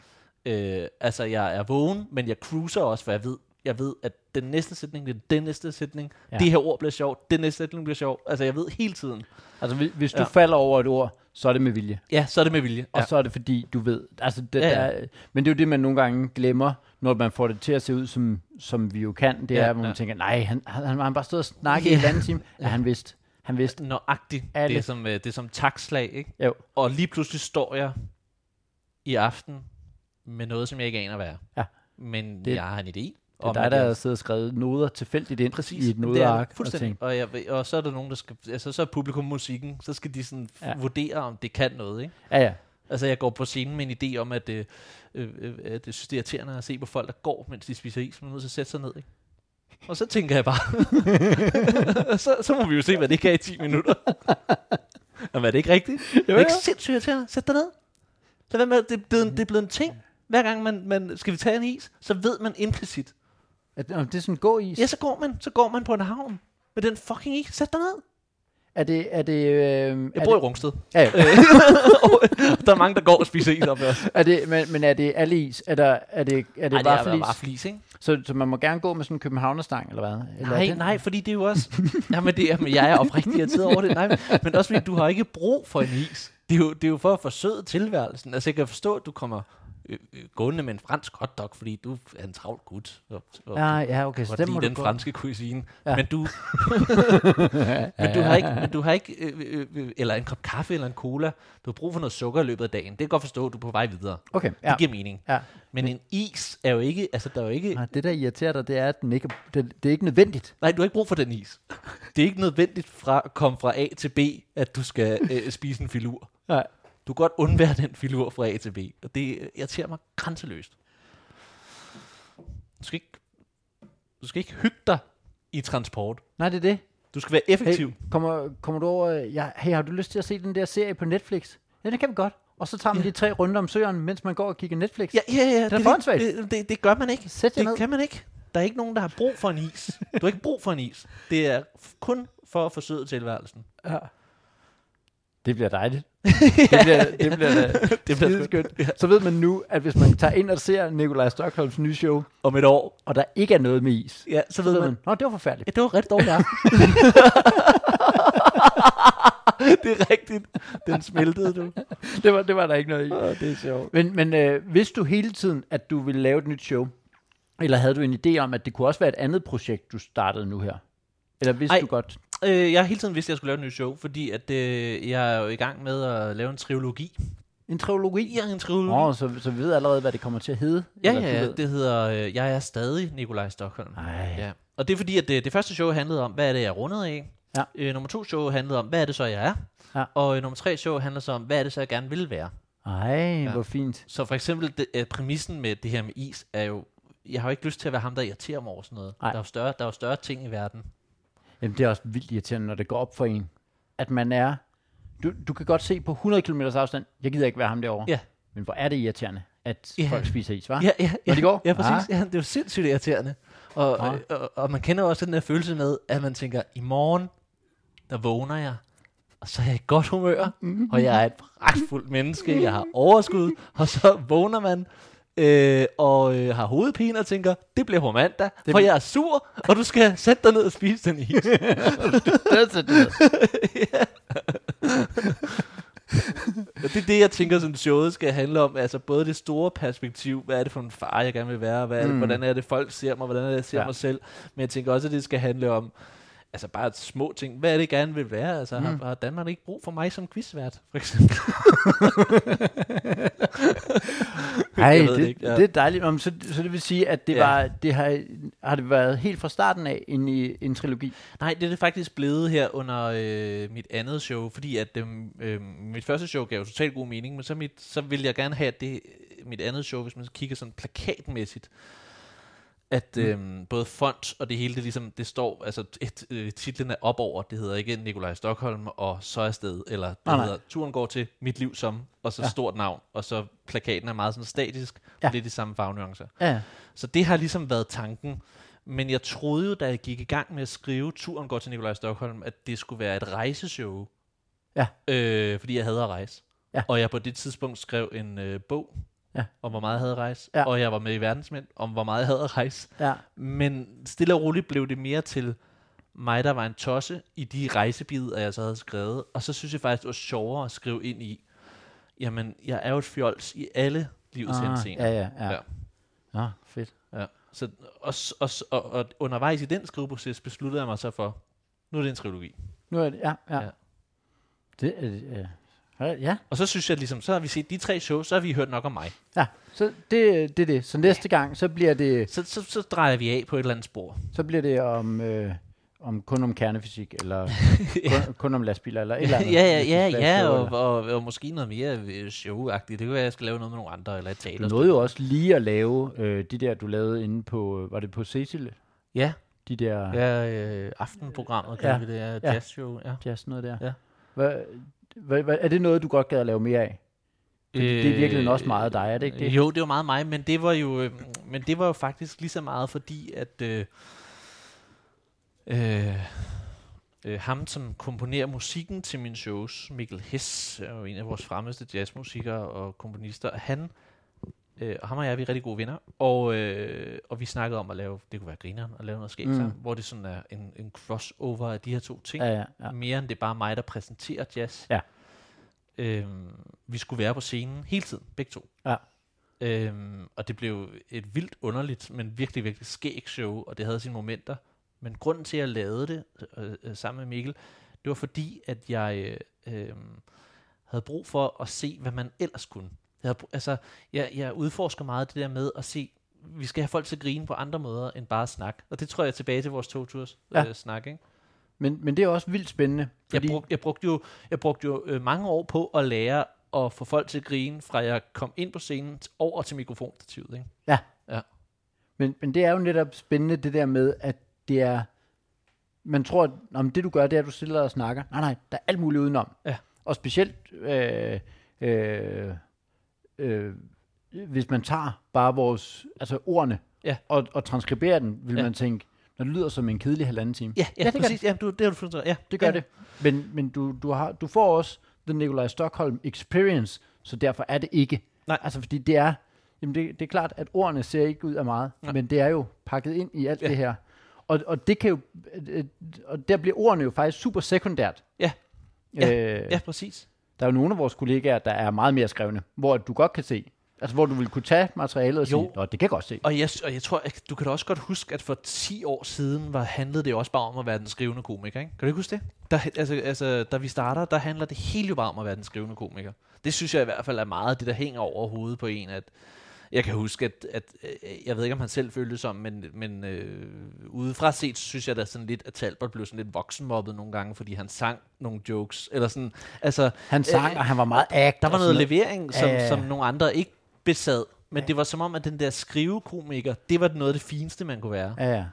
øh, altså jeg er vågen, men jeg cruiser også, for jeg ved, jeg ved, at den næste sætning, det er den næste sætning, Ja. ja. det her ord bliver sjovt, den næste sætning bliver sjovt. Altså jeg ved hele tiden. Altså, hvis- hvis du Ja. falder over et ord, så er det med vilje. Ja, så er det med vilje. Og Ja. så er det fordi, du ved, altså det, Ja, ja, ja. Der, men det er jo det, man nogle gange glemmer, når man får det til at se ud, som, som vi jo kan. Det Ja, er, hvor man ja. tænker, nej, han, han, han bare stået og snakket Ja. i en anden time. Ja, han vidste. Han vidste. Nøjagtigt. Alle. Det er som, øh, det er som takslag, ikke? Jo. Og lige pludselig står jeg i aften med noget, som jeg ikke aner hvad er. Ja. Men det, jeg har en idé. Det er dig, der siddet og skrevet noder tilfældigt ind Præcis. i et Jamen, det er nodeark. og Fuldstændig. tænkt, Og, jeg, og så er der nogen, der skal... Altså, så er publikum musikken. Så skal de sådan Ja. vurdere, om det kan noget, ikke? Ja, ja. Altså, jeg går på scenen med en idé om, at, øh, øh, øh, at jeg synes, det er irriterende at se på folk, der går, mens de spiser is. Man er nødt til at sætte sig ned, ikke? Og så tænker jeg bare, så, så må vi jo se, hvad det kan i 10 minutter. Jamen, er det ikke rigtigt? Jo, det er ikke sindssygt irriterende. Sæt dig ned. Så hvad med, det, er blevet, det er blevet en ting. Hver gang man, man skal vi tage en is, så ved man implicit. At, om det er sådan gå is. Ja, så går man, så går man på en havn med den fucking is. Sæt dig ned. Er det... Er det, øh, Jeg er bor i det, Rungsted. ja, ja. der er mange, der går og spiser is op os. er det, men, men er det alle is? Er, der, er det, er det Ej, bare det er flis, ikke? Så, så man må gerne gå med sådan en københavnerstang, eller hvad? Eller er Nej, det- nej, fordi det er jo også... Jamen, det, jamen, jeg er oprigtig irriteret over det. Nej, men også fordi, du har ikke brug for en is. Det er jo, det er jo for at forsøde tilværelsen. Altså, jeg kan forstå, at du kommer øh, øh, gående med en fransk hotdog, fordi du er en travl gut. Og, og Ja, ja, okay, du så den må du den gå. franske cuisine. Ja. Men du, men du har ikke, men du har ikke øh, øh, øh, eller en kop kaffe eller en cola. Du har brug for noget sukker i løbet af dagen. Det kan godt forstå, at du er på vej videre. Okay, Det ja. giver mening. ja. Men en is er jo ikke, altså der er jo ikke, Nej, det der irriterer dig, det er, at den ikke, det, det er ikke nødvendigt. Nej, du har ikke brug for den is. Det er ikke nødvendigt fra at komme fra A til B, at du skal øh, spise en filur. Nej. Du kan godt undvære den filur fra A til B, og det øh, irriterer mig grænseløst. Du skal ikke, du skal ikke hygge dig i transport. Nej, det er det. Du skal være effektiv. Hey, kommer, kommer du over... Ja, hey, har du lyst til at se den der serie på Netflix? Ja, det kan vi godt. Og så tager man Ja. de tre runder om søren, mens man går og kigger Netflix. Ja, ja, ja. er det, åndssvagt. det, det, det, gør man ikke. Sæt Det ned. kan man ikke. Der er ikke nogen, der har brug for en is. Du har ikke brug for en is. Det er kun for at forsøde tilværelsen. Ja. Det bliver dejligt. det bliver, det bliver Det bliver sgu- skideskønt. Så ved man nu, at hvis man tager ind og ser Nikolaj Stockholms nye show, Om et år. og der ikke er noget med is, Ja, så så ved man, man, nå, det var forfærdeligt. Ja, det var rigtig dårligt det er rigtigt. Den smeltede du. Det var, det var der ikke noget i. Oh, det er sjovt. Men, men øh, vidste du hele tiden, at du ville lave et nyt show? Eller havde du en idé om, at det kunne også være et andet projekt, du startede nu her? Eller vidste Ej. du godt? Øh, jeg har hele tiden vidst, at jeg skulle lave et nyt show, fordi at, øh, jeg er jo i gang med at lave en trilogi. En trilogi? Ja, en trilogi. Åh, oh, så, så vi ved allerede, hvad det kommer til at hedde? ja, Eller ja, det hedder øh, Jeg er stadig Nikolaj Stockholm. Ej. Ja. Og det er fordi, at det, det første show handlede om, hvad er det, jeg rundet af? Ja. Øh, nummer to show handlede om, hvad er det så, jeg er? Ja. Og øh, nummer tre show handler så om, hvad er det så, jeg gerne vil være? Ej, Ja. hvor fint. Så for eksempel, det, øh, præmissen med det her med is er jo, jeg har jo ikke lyst til at være ham, der irriterer mig over sådan noget. Nej. Der er, jo større, der er jo større ting i verden. Jamen, det er også vildt irriterende, når det går op for en, at man er... Du, du kan godt se på 100 km afstand, jeg gider ikke være ham derovre. Ja. Men hvor er det irriterende, at Ja. folk spiser is, hva'? Ja, ja, ja. Når de går? Ja, præcis. Ah. Ja, det er jo sindssygt irriterende. Og, Ah. og, og, og man kender også den der følelse med, at man tænker, i morgen, der vågner jeg, og så er jeg i godt humør, og jeg er et pragtfuldt menneske, jeg har overskud, og så vågner man, øh, og øh, har hovedpine og tænker, det bliver på mandag, det for jeg er sur, og du skal sætte dig ned og spise den is. det er så det. Er det, jeg tænker, som showet skal handle om. Altså både det store perspektiv, hvad er det for en far, jeg gerne vil være, hvad er det, Mm. hvordan er det, folk ser mig, hvordan er det, jeg ser Ja. ja. mig selv. Men jeg tænker også, at det skal handle om, altså bare små ting. Hvad er det, gerne vil være? Altså Mm. har, har Danmark ikke brug for mig som quizvært, for eksempel? Ej, Jeg ved det, det ikke, ja. det er dejligt. Om, så, så det vil sige, at det, Ja. var, det har, har det været helt fra starten af en, i en trilogi? Nej, det er det faktisk blevet her under øh, mit andet show, fordi at øh, øh, mit første show gav jo totalt god mening, men så, mit, så vil jeg gerne have, at det, mit andet show, hvis man kigger sådan plakatmæssigt, at øhm, både font og det hele, det ligesom, det står, altså et, øh, titlen er op over, det hedder ikke Nikolaj Stockholm, og så er sted, eller det Nej, nej. hedder Turen går til Mit Liv Som, og så Ja. ja. stort navn, og så plakaten er meget sådan statisk, Ja. og det er de samme farvenuancer. Ja, Så det har ligesom været tanken. Men jeg troede jo, da jeg gik i gang med at skrive Turen går til Nikolaj Stockholm, at det skulle være et rejseshow. Ja. Øh, fordi jeg havde at rejse. Ja. Og jeg på det tidspunkt skrev en øh, bog Ja. om, hvor meget jeg havde at rejse. Ja. Og jeg var med i Verdensmænd om, hvor meget jeg havde at rejse. ja. Men stille og roligt blev det mere til mig, der var en tosse i de rejsebider, jeg så havde skrevet. Og så synes jeg faktisk, det var sjovere at skrive ind i, jamen, jeg er jo et fjols i alle livets Ah, henseender. ja, ja, ja. Ja. Nå, fedt. Ja. Så, og, og, og, og undervejs i den skriveproces besluttede jeg mig så for, nu er det en trilogi. Nu er det, ja, ja. Ja. ja. Det, øh, ja, Og så synes jeg ligesom, så har vi set de tre shows, så har vi hørt nok om mig. ja. Så det, det er det. Så næste gang, så bliver det, Så, så, så drejer vi af på et eller andet spor. så bliver det om, øh, om kun om kernefysik, eller ja. kun, kun om lastbiler, eller et eller ja, andet. ja, ja, ja show, og, eller- og, og, måske noget mere øh, showagtigt. Det kan være, at jeg skal lave noget med nogle andre, eller et Du teater. nåede jo også lige at lave øh, de der, du lavede inde på, øh, var det på Cecil? Ja, De der ja øh, aftenprogrammet, kan Ja. ja. vi det, ja, Ja. jazzshow. Ja. jazz, noget der. Ja. Hvad, er det noget, du godt gad at lave mere af? Fordi det er virkelig også meget dig, er det ikke det? Jo, det var meget mig, men det var jo, øh, men det var jo faktisk lige så meget fordi, at øh, øh, øh, ham, som komponerer musikken til mine shows, Mikkel Hess, er jo en af vores fremmeste jazzmusikere og komponister, han Øh, og ham og jeg, vi er rigtig gode venner, og, øh, og vi snakkede om at lave, det kunne være grineren, at lave noget skægt Mm. mm. sammen, hvor det sådan er en, en crossover af de her to ting, Ja, ja, ja. ja. mere end det er bare mig, der præsenterer jazz. Ja. Øhm, vi skulle være på scenen hele tiden, begge to. Ja. Øhm, og det blev et vildt underligt, men virkelig, virkelig skægt show, og det havde sine momenter. Men grunden til, at jeg lavede det øh, øh, sammen med Mikkel, det var fordi, at jeg øh, øh, havde brug for at se, hvad man ellers kunne. Jeg, altså, jeg, jeg udforsker meget det der med at se, vi skal have folk til at grine på andre måder end bare at snakke. Og det tror jeg er tilbage til vores to-tours Ja. øh, snak, ikke? Men, men det er også vildt spændende. Fordi, Jeg, brug, jeg brugte jo, jeg brugte jo øh, mange år på at lære at få folk til at grine, fra jeg kom ind på scenen over til mikrofonstativet. Ikke? Ja. Ja. Men, men det er jo netop spændende, det der med, at det er... Man tror, at om det du gør, det er, at du stiller og snakker. Nej, nej, der er alt muligt udenom. Ja. Og specielt, øh, øh, øh, hvis man tager bare vores, altså ordene, Ja. og, og transkriberer den, vil Ja. man tænke, når det lyder som en kedelig halvanden time. Ja, ja, Ja, det gør præcis. Ja, du, det har du fundet. Ja, Det gør ja. det. Men, men du, du, har, du får også den Nikolaj Stockholm experience, så derfor er det ikke. Nej. Altså fordi det er, jamen det, det er klart, at ordene ser ikke ud af meget, Nej. men det er jo pakket ind i alt Ja. det her. Og, og det kan jo, øh, og der bliver ordene jo faktisk super sekundært. Ja. Øh, Ja, præcis. Der er jo nogle af vores kollegaer, der er meget mere skrevne, hvor du godt kan se, altså hvor du vil kunne tage materialet og Jo. sige, Nå, det kan jeg godt se. Og jeg, og jeg tror, at du kan da også godt huske, at for 10 år siden var, handlede det også bare om at være den skrivende komiker. Ikke? Kan du ikke huske det? Der, altså, altså, da vi starter, der handler det hele jo bare om at være den skrivende komiker. Det synes jeg i hvert fald er meget det, der hænger over hovedet på en. At jeg kan huske, at, at øh, jeg ved ikke, om han selv følte det som, men, men øh, udefra set, synes jeg da sådan lidt, at Talbot blev sådan lidt voksenmobbet nogle gange, fordi han sang nogle jokes. Eller sådan, altså, Han sang, Øh, og han var meget act. der var og noget levering, som, ja. som nogle andre ikke besad. Men det var som om, at den der skrivekomiker, det var noget af det fineste, man kunne være. Ja, ja.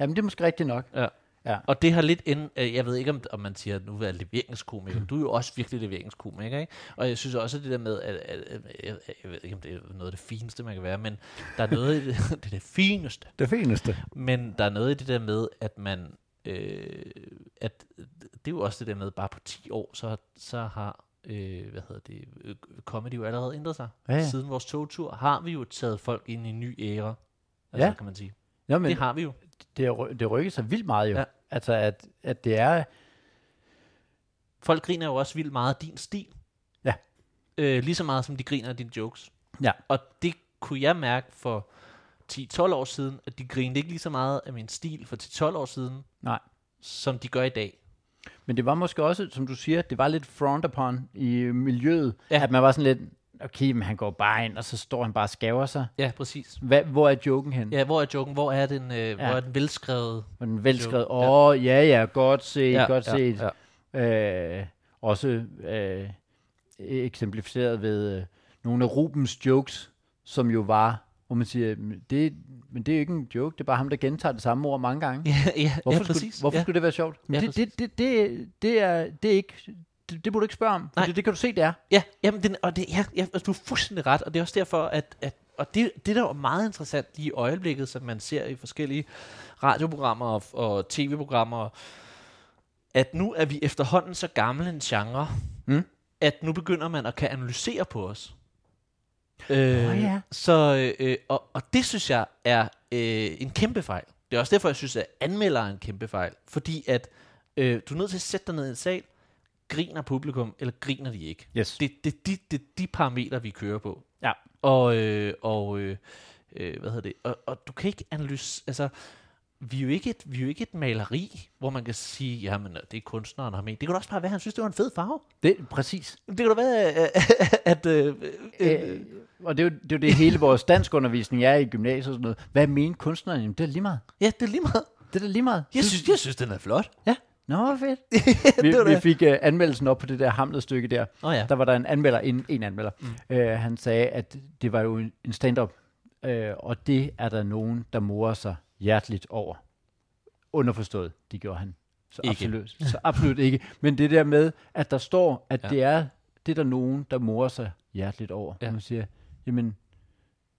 Jamen, det er måske rigtigt nok. Ja. Ja. Og det har lidt ind, øh, jeg ved ikke, om, om man siger, at nu er leveringskomiker. Du er jo også virkelig leveringskomiker, ikke? Og jeg synes også, at det der med, at, at, at jeg, jeg ved ikke, om det er noget af det fineste, man kan være, men der er noget i det, det er det fineste. Det fineste. Men der er noget i det der med, at man, øh, at det er jo også det der med, bare på 10 år, så, så har, øh, hvad hedder det, øh, comedy jo allerede ændret sig. Ja, ja. Siden vores togtur har vi jo taget folk ind i en ny æra, altså, Ja. kan man sige. Ja, men det har vi jo. Det, det rykker sig vildt meget jo. Ja. Altså, at, at det er... Folk griner jo også vildt meget af din stil. Ja. Øh, lige så meget som de griner af dine jokes. Ja. Og det kunne jeg mærke for 10-12 år siden, at de grinede ikke lige så meget af min stil for 10-12 år siden, Nej. som de gør i dag. Men det var måske også, som du siger, det var lidt front upon i miljøet. Ja. at man var sådan lidt, okay, men han går bare ind, og så står han bare og skaver sig. Ja, præcis. Hvad, hvor er joken hen? Ja, hvor er joken? Hvor er den, øh, ja. hvor er den velskrevet? Og den velskrevet, åh, oh, ja, ja, godt set, Ja, godt ja, set. ja. Øh, også øh, eksemplificeret ved øh, nogle af Rubens jokes, som jo var hvor man siger, "Men det, men det er jo ikke en joke, det er bare ham, der gentager det samme ord mange gange. Ja, ja, Hvorfor, ja skulle, præcis. hvorfor ja. skulle det være sjovt? Men Ja, det, det, det, det, det, er, det er ikke, det, det burde du ikke spørge om, for Nej. det, det kan du se, det er. Ja, jamen den, og det, ja, ja, altså, du er fuldstændig ret, og det er også derfor, at, at og det, det der er meget interessant lige i øjeblikket, som man ser i forskellige radioprogrammer og, og tv-programmer, at nu er vi efterhånden så gamle en genre, Mm. at nu begynder man at kan analysere på os. Øh, ja. Så, øh, og, og det synes jeg er øh, en kæmpe fejl. Det er også derfor, jeg synes, at anmelder er en kæmpe fejl. Fordi at øh, du er nødt til at sætte dig ned i en sal, griner publikum, eller griner de ikke. Yes. Det, det, det, det er de parametre, vi kører på. Ja. Og, øh, og øh, øh, hvad hedder det? Og, og du kan ikke analysere, altså, vi er, jo ikke et, vi er jo ikke et maleri, hvor man kan sige, jamen, det er kunstneren har med. Det kan da også bare være, at han synes, det var en fed farve. Det, præcis. Det kan da være, at... Øh, øh, Øh, og det er, jo, det er jo det hele vores danskundervisning er i gymnasiet og sådan noget. Hvad mener kunstneren? Jamen, det er lige meget. ja, det er lige meget. Det er da lige meget. Jeg synes, jeg synes den er flot. Ja. Nå, fedt. vi, vi det. fik uh, anmeldelsen op på det der Hamlet-stykke der. Åh ja. Der var der en anmelder, en, en anmelder. Mm. Uh, han sagde, at det var jo en en stand-up, uh, og det er der nogen, der morer sig hjerteligt over. Underforstået, det gjorde han. Så Ikke. absolut, så absolut ikke. Men det der med, at der står, at Ja. det er det er der nogen, der morer sig hjerteligt over. Ja. Man siger, jamen,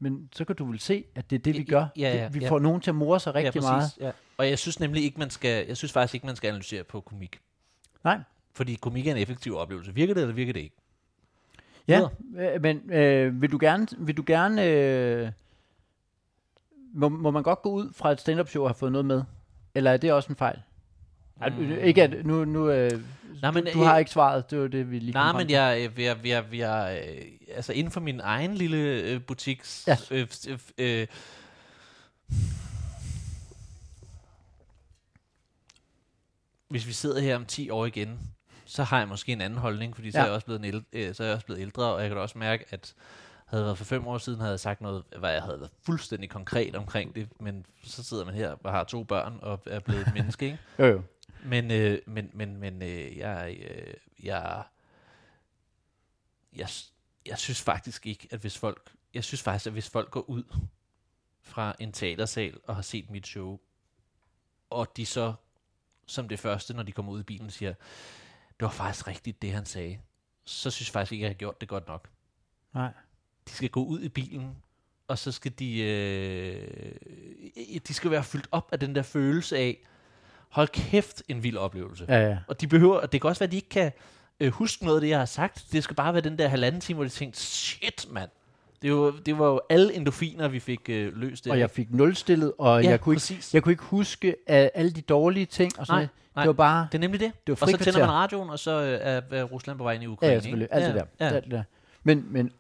men så kan du vel se, at det er det, vi Ja, gør. ja, ja, Det- vi ja. får nogen til at more sig rigtig ja, meget. præcis, Ja. Og jeg synes nemlig ikke, man skal, jeg synes faktisk ikke, man skal analysere på komik. Nej. Fordi komik er en effektiv oplevelse. Virker det, eller virker det ikke? Ja, øh, men øh, vil du gerne, vil du gerne øh, må, må man godt gå ud fra et stand-up show og have fået noget med? Eller er det også en fejl? Mm. Mm. Ikke at, nu, nu øh, Nej, men, du, du har øh, ikke svaret, det var det, vi lige Nej, men jeg, øh, vi vi vi er, øh, altså inden for min egen lille øh, butiks... Ja. Øh, øh, øh, hvis vi sidder her om 10 år igen, så har jeg måske en anden holdning, fordi så, Ja. er jeg også blevet en ældre, øh, så er jeg også blevet ældre, og jeg kan da også mærke, at havde jeg været for fem år siden, havde jeg sagt noget, hvad jeg havde været fuldstændig konkret omkring det, men så sidder man her og har to børn og er blevet et menneske, ikke? Jo, jo. Men, øh, men, men, men øh, jeg, øh, jeg, jeg, jeg synes faktisk ikke, at hvis folk, jeg synes faktisk, at hvis folk går ud fra en teatersal og har set mit show, og de så som det første, når de kommer ud i bilen, siger, det var faktisk rigtigt, det han sagde, så synes jeg faktisk ikke, at jeg har gjort det godt nok. Nej. De skal gå ud i bilen, og så skal de, øh, de skal være fyldt op af den der følelse af, hold kæft, en vild oplevelse. Ja, ja. Og de behøver, og det kan også være, at de ikke kan øh, huske noget af det, jeg har sagt. Det skal bare være den der halvanden time, hvor de tænkte, shit mand. Det var, det var jo alle endorfiner, vi fik øh, løst. Der. Og jeg fik nulstillet, og ja, jeg, kunne ikke, jeg kunne ikke huske uh, alle de dårlige ting. Og sådan Nej, nej. Det var bare... Det er nemlig det. Det var og så tænder man radioen, og så øh, er, Rusland på vej ind i Ja, Ukraine. ja, selvfølgelig. Alt det der. Ja. Alt det der. Men, men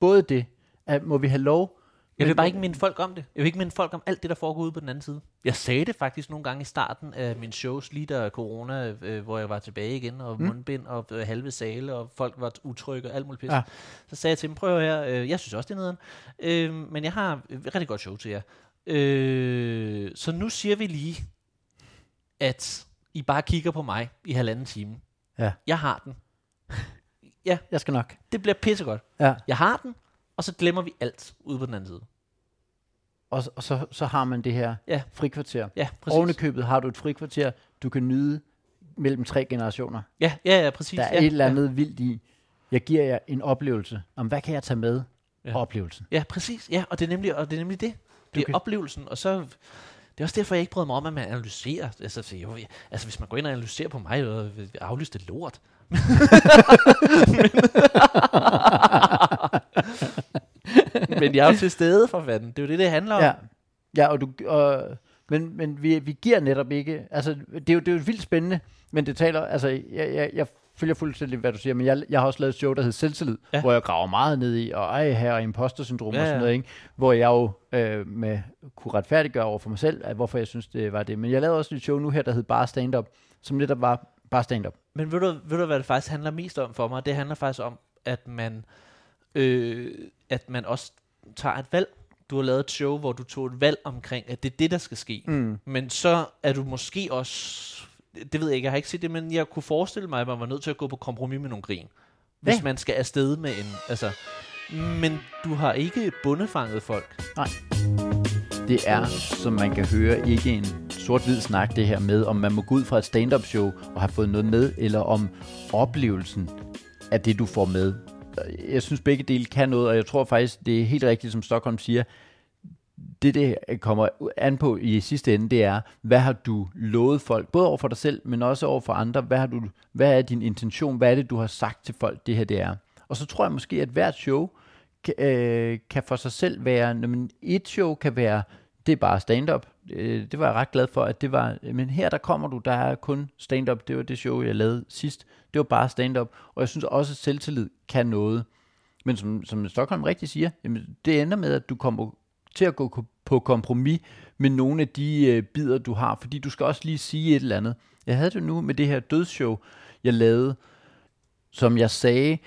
både det, at må vi have lov... Jeg vil bare ikke minde folk om det. Jeg vil ikke minde folk om alt det, der foregår ude på den anden side. Jeg sagde det faktisk nogle gange i starten af min shows, lige da corona, øh, hvor jeg var tilbage igen, og Mm. mundbind og øh, halve sale, og folk var utrygge og alt muligt pis. Ja. Så sagde jeg til dem, prøv høre, øh, jeg synes også, det er nederen, øh, men jeg har et rigtig godt show til jer. Øh, så nu siger vi lige, at I bare kigger på mig i halvanden time. Ja. Jeg har den. Jeg skal nok. Det bliver pissegodt. Ja. Jeg har den, og så glemmer vi alt ude på den anden side. Og, og så, så har man det her Ja. frikvarter. Ja, præcis. Oven i købet har du et frikvarter, du kan nyde mellem tre generationer. Ja, ja, ja, præcis. Der er ja, et eller ja. andet vildt i, jeg giver jer en oplevelse. Om hvad kan jeg tage med? Ja. Ja. Oplevelsen. Ja, præcis. Ja, og det er nemlig, og det, er nemlig det. Det er kan- oplevelsen, og så... Det er også derfor, jeg ikke bryder mig om, at man analyserer. Altså, så, jo, altså hvis man går ind og analyserer på mig, og aflyst det lort. Men jeg er jo til stede for fanden. Det er jo det, det handler om. Ja, ja og du, og, men, men vi, vi giver netop ikke, altså det er jo, det er jo vildt spændende, men det taler, altså jeg, jeg, jeg følger fuldstændig, hvad du siger, men jeg, jeg har også lavet et show, der hedder Selvtillid, Ja. hvor jeg graver meget ned i, og ej her og impostersyndrom Ja, ja, og sådan noget, ikke? hvor jeg jo øh, med, kunne retfærdiggøre over for mig selv, at hvorfor jeg synes, det var det. Men jeg lavede også et show nu her, der hed Bare Stand Up, som netop var bare stand-up. Men ved du, ved du, hvad det faktisk handler mest om for mig? Det handler faktisk om, at man, øh, at man også tager et valg. Du har lavet et show, hvor du tog et valg omkring, at det er det, der skal ske. Mm. Men så er du måske også, det ved jeg ikke, jeg har ikke set det, men jeg kunne forestille mig, at man var nødt til at gå på kompromis med nogle grin. Hvis Ja. man skal afsted med en, altså, men du har ikke bundefanget folk. Det er, som man kan høre, ikke en sort-hvid snak det her med, om man må gå ud fra et stand-up show og have fået noget med, eller om oplevelsen af det, du får med. Jeg synes, begge dele kan noget, og jeg tror faktisk, det er helt rigtigt, som Stockholm siger. Det, det kommer an på i sidste ende, det er, hvad har du lovet folk, både over for dig selv, men også over for andre. Hvad, har du, hvad er din intention? Hvad er det, du har sagt til folk, det her det er? Og så tror jeg måske, at hvert show kan, øh, kan for sig selv være, men et show kan være, det er bare stand-up. Øh, det var jeg ret glad for, at det var, men her der kommer du, der er kun stand-up. Det var det show, jeg lavede sidst. Det var bare stand-up. Og jeg synes også, at selvtillid kan noget. Men som, som Stockholm rigtig siger, jamen, det ender med, at du kommer til at gå på kompromis med nogle af de øh, bidder, du har, fordi du skal også lige sige et eller andet. Jeg havde det nu med det her dødsshow, jeg lavede, som jeg sagde,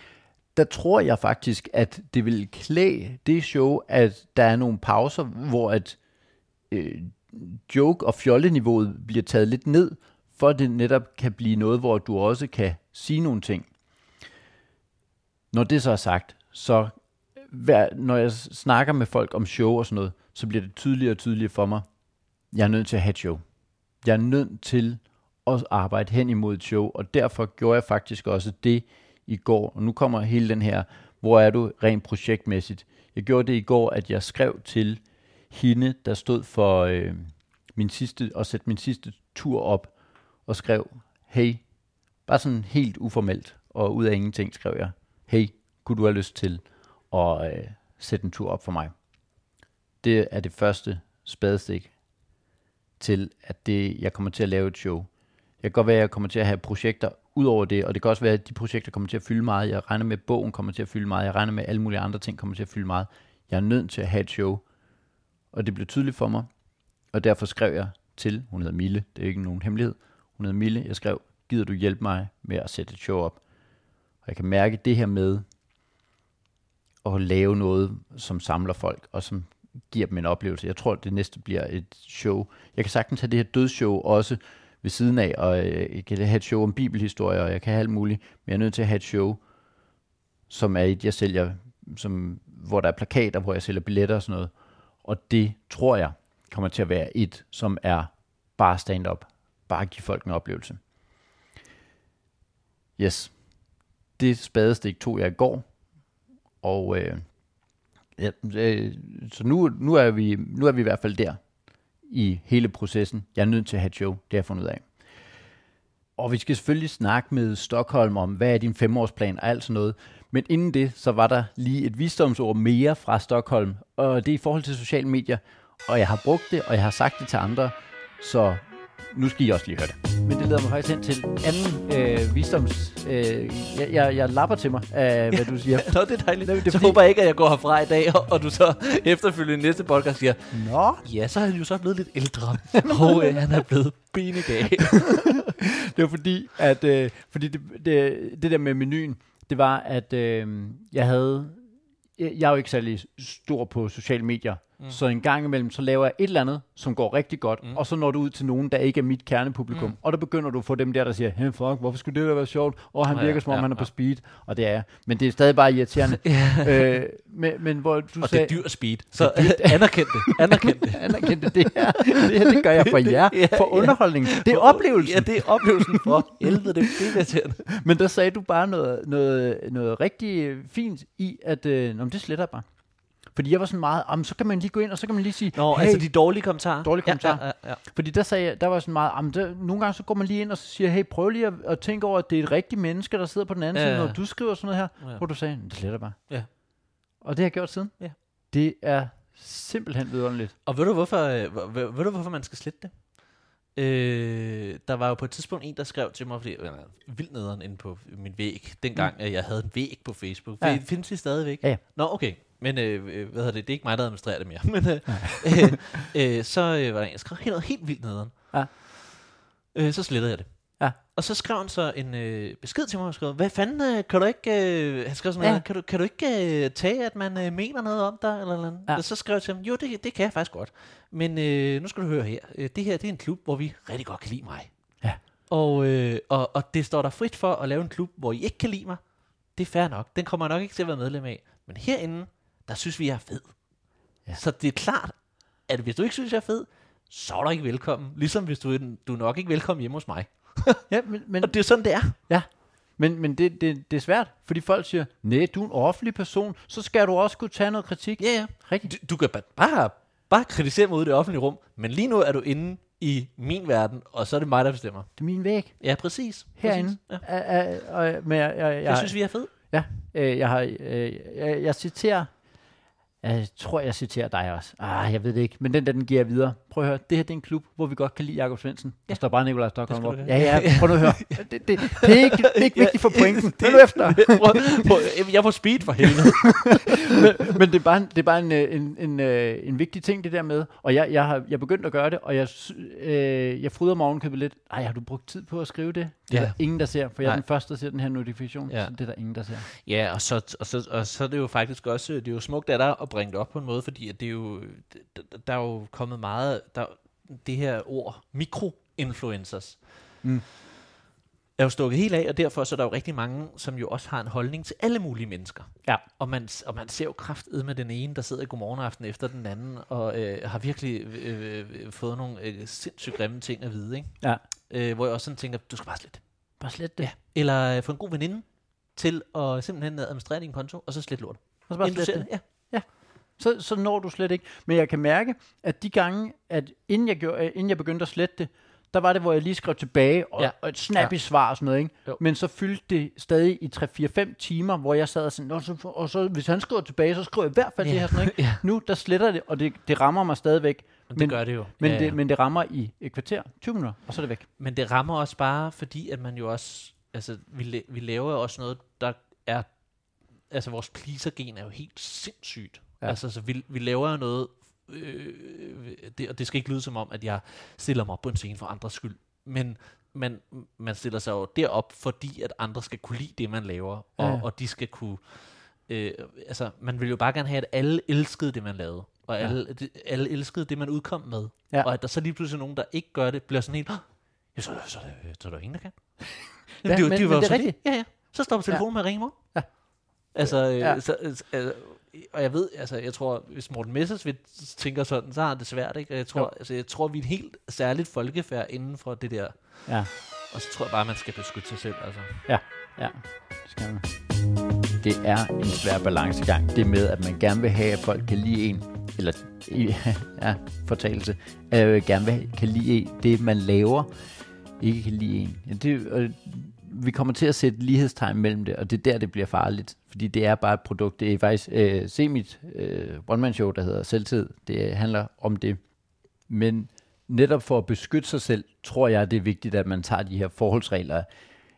der tror jeg faktisk, at det vil klæde det show, at der er nogle pauser, hvor at øh, joke- og fjolleniveauet bliver taget lidt ned, for at det netop kan blive noget, hvor du også kan sige nogle ting. Når det så er sagt, så hver, når jeg snakker med folk om show og sådan noget, så bliver det tydeligere og tydeligere for mig, jeg er nødt til at have et show. Jeg er nødt til at arbejde hen imod et show, og derfor gjorde jeg faktisk også det i går. Og nu kommer hele den her, hvor er du rent projektmæssigt. Jeg gjorde det i går, at jeg skrev til hende, der stod for øh, min sidste, at sætte min sidste tur op, og skrev, hey, bare sådan helt uformelt, og ud af ingenting skrev jeg, hey, kunne du have lyst til at øh, sætte en tur op for mig? Det er det første spadestik til, at det, jeg kommer til at lave et show. Jeg kan godt være, at jeg kommer til at have projekter ud over det, og det kan også være, at de projekter kommer til at fylde meget. Jeg regner med, at bogen kommer til at fylde meget. Jeg regner med, at alle mulige andre ting kommer til at fylde meget. Jeg er nødt til at have et show. Og det blev tydeligt for mig, og derfor skrev jeg til, hun hedder Mille, det er ikke nogen hemmelighed, hun hedder Mille, jeg skrev, gider du hjælpe mig med at sætte et show op? Og jeg kan mærke det her med at lave noget, som samler folk, og som giver dem en oplevelse. Jeg tror, at det næste bliver et show. Jeg kan sagtens have det her dødsshow også ved siden af, og øh, jeg kan have et show om bibelhistorie, og jeg kan have alt muligt, men jeg er nødt til at have et show, som er et, jeg sælger, som, hvor der er plakater, hvor jeg sælger billetter og sådan noget. Og det tror jeg kommer til at være et, som er bare stand-up. Bare give folk en oplevelse. Yes. Det spadestik tog jeg i går. Og øh, ja, øh, så nu, nu, er vi, nu er vi i hvert fald der i hele processen. Jeg er nødt til at have et show. Det har jeg fundet ud af. Og vi skal selvfølgelig snakke med Stockholm om, hvad er din femårsplan og alt sådan noget. Men inden det, så var der lige et visdomsord mere fra Stockholm, og det er i forhold til sociale medier. Og jeg har brugt det, og jeg har sagt det til andre, så nu skal I også lige høre det. Men det leder mig faktisk hen til anden øh, visdoms... Øh, jeg, jeg, jeg lapper til mig af, hvad du siger. Nå, det er dejligt. Det er så fordi- håber jeg ikke, at jeg går herfra i dag, og, og du så efterfølgende næste podcast siger, Nå, ja, så er han jo så blevet lidt ældre. og øh, han er blevet benegal. det var fordi, at øh, fordi det, det, det der med menuen, det var, at øh, jeg havde... Jeg er jo ikke særlig stor på sociale medier, mm. så en gang imellem, så laver jeg et eller andet, som går rigtig godt, mm. og så når du ud til nogen, der ikke er mit kernepublikum, mm. og der begynder du at få dem der, der siger, hey fuck, hvorfor skulle det da være sjovt? Og han Ja, virker som om, ja, han er på ja. speed, og det er. Men det er stadig bare irriterende. øh, men, men hvor du og det sagde, er dyr speed. Så anerkend det. Anerkend det. anerkendte det her, det her, det gør jeg for jer, Ja, for ja. underholdning. Det er oplevelsen. Ja, det er oplevelsen for helvede. Det er irriterende. Men der sagde du bare noget, noget, noget rigtig fint i, at øh, det sletter bare. Fordi jeg var sådan meget, "Jamen, så kan man lige gå ind, og så kan man lige sige, Nå, hey, altså de dårlige kommentarer. Dårlige kommentarer. Ja, ja, ja, ja. fordi der, sagde jeg, der var sådan meget, "Jamen, der, nogle gange så går man lige ind og så siger, hey, prøv lige at, at tænke over, at det er et rigtigt menneske, der sidder på den anden Ja, side, når du skriver sådan noget her, Ja. hvor du sagde, det sletter bare. Ja. Og det har jeg gjort siden. Ja. Det er simpelthen vidunderligt. Og ved du, hvorfor, øh, ved, ved du, hvorfor man skal slette det? Øh, der var jo på et tidspunkt en, der skrev til mig, fordi jeg var vildt nederen inde på min væg, dengang mm. jeg havde en væg på Facebook. Ja. Ja. Findes de stadigvæk? Ja, ja. Nå, okay. Men øh, øh, hvad hedder det? det er ikke mig, der administrerer det mere. Men øh, øh, øh, så øh, var der en, der skrev helt, helt vildt nederen. Ja. Øh, så slettede jeg det. Ja. Og så skrev han så en øh, besked til mig og skrev, hvad fanden, øh, kan du ikke, øh, han skrev sådan Ja. noget, kan du, kan du ikke øh, tage, at man øh, mener noget om dig, eller noget? Ja. Ja. Og så skrev jeg til ham, jo, det, det kan jeg faktisk godt. Men øh, nu skal du høre her, øh, det her det er en klub, hvor vi rigtig godt kan lide mig. Ja. Og, øh, og, og det står der frit for at lave en klub, hvor I ikke kan lide mig. Det er fair nok. Den kommer jeg nok ikke til at være medlem af. Men herinde, der synes vi, jeg er fed. Ja. Så det er klart, at hvis du ikke synes, jeg er fed, så er du ikke velkommen. Ligesom hvis du, er- du er nok ikke velkommen hjemme hos mig. Ja, men, men, Og det er sådan, det er. ja. men, men det, det, det er svært, fordi folk siger, nej, du er en offentlig person, så skal du også kunne tage noget kritik. Ja, ja. Rigtigt. Du, du kan ba- bare, bare kritisere mig ude i det offentlige rum, men lige nu er du inde i min verden, og så er det mig, der bestemmer. Det er min væg Ja, præcis. herinde. Præcis. Ja. A, a, og, men jeg, jeg, jeg, Jeg synes, vi er fed. Ja, øh, jeg, har, øh, jeg, jeg citerer, jeg tror, jeg citerer dig også. Ah, jeg ved det ikke, men den der, den giver jeg videre. Prøv at høre, det her det er en klub, hvor vi godt kan lide Jakob Svendsen. Ja. Der står bare Nikolaj Stockholm Det op. Ja, ja, prøv nu at høre. Det, det, det, er ikke, det er ikke vigtigt for pointen. Hør nu efter. prøv, prøv, jeg på speed for helvede. men, men det er bare, det er bare en, øh, en, en, øh, en vigtig ting, det der med. Og jeg, jeg har jeg begyndt at gøre det, og jeg, øh, jeg fryder morgenkøbet lidt. Ej, har du brugt tid på at skrive det? Det er Ja. der ingen, der ser, for jeg er Nej. den første, der ser den her notifikation. Ja. Så det er der ingen, der ser. Ja, og så, og, så, og så er det jo faktisk også, det er jo smukt af dig at bringe det op på en måde, fordi at det er jo, der er jo kommet meget, der, det her ord, mikroinfluencers, Mm. er jo stukket helt af, og derfor så er der jo rigtig mange, som jo også har en holdning til alle mulige mennesker. Ja. Og man, og man ser jo kraftet med den ene, der sidder i godmorgenaften efter den anden, og øh, har virkelig øh, øh, fået nogle øh, sindssygt grimme ting at vide, ikke? Ja. Øh, hvor jeg også sådan tænker, du skal bare slette. Bare slet det. Ja. Eller øh, få en god veninde til at simpelthen administrere din konto, og så slet lort. Og så bare Inden du slet ser det. det. Ja. Så, så når du slet ikke. Men jeg kan mærke, at de gange, at inden jeg, gjorde, inden jeg begyndte at slette det, der var det, hvor jeg lige skrev tilbage, og, ja. Og et snappy ja. svar og sådan noget, ikke? Jo. Men så fyldte det stadig i 3-4-5 timer, hvor jeg sad og sådan, "Nå, så, og så hvis han skriver tilbage, så skriver jeg i hvert fald Ja. det her sådan ikke? Ja. Nu, der sletter det, og det, det rammer mig stadigvæk. Men, Men- det gør det jo. Men, ja, det, ja. men det rammer i et kvarter, 20 minutter, og så er det væk. men det rammer også bare, fordi at man jo også, altså vi, vi laver jo også noget, der er, altså vores pleaser-gen er jo helt sindssygt. Ja. Ja. Altså så vi, vi laver jo noget, øh, det, og det skal ikke lyde som om, at jeg stiller mig op på en scene for andres skyld, men man, man stiller sig jo derop, fordi at andre skal kunne lide det, man laver, og, Ja. og de skal kunne, øh, altså man vil jo bare gerne have, at alle elskede det, man lavede, og Ja. alle, det, alle elskede det, man udkom med, Ja. og at der så lige pludselig er nogen, der ikke gør det, bliver sådan helt, "Åh, ja, så, så, så, så er der ingen, der kan. Ja, Jamen, men- var men det er rigtigt. Ja, ja. Så stopper telefonen med at ringe morgen. Ja. Altså, øh, Ja. så, øh, og jeg ved, altså, jeg tror, hvis Morten Messersmith tænker sådan, så har han det svært, ikke? Og jeg tror, Jo. altså, jeg tror, vi er et helt særligt folkefærd inden for det der. Ja. Og så tror jeg bare, man skal beskytte sig selv, altså. Ja, ja. Det skal man. Det er en svær balancegang. Det med, at man gerne vil have, at folk kan lide en, eller ja, fortalelse, øh, gerne vil, kan lide det man laver, ikke kan lide en. Ja, det, og vi kommer til at sætte lighedstegn mellem det, og det er der, det bliver farligt. Fordi det er bare et produkt. Det er faktisk, øh, se mit øh, one-man-show, der hedder Selvtid. Det handler om det. Men netop for at beskytte sig selv, tror jeg, det er vigtigt, at man tager de her forholdsregler,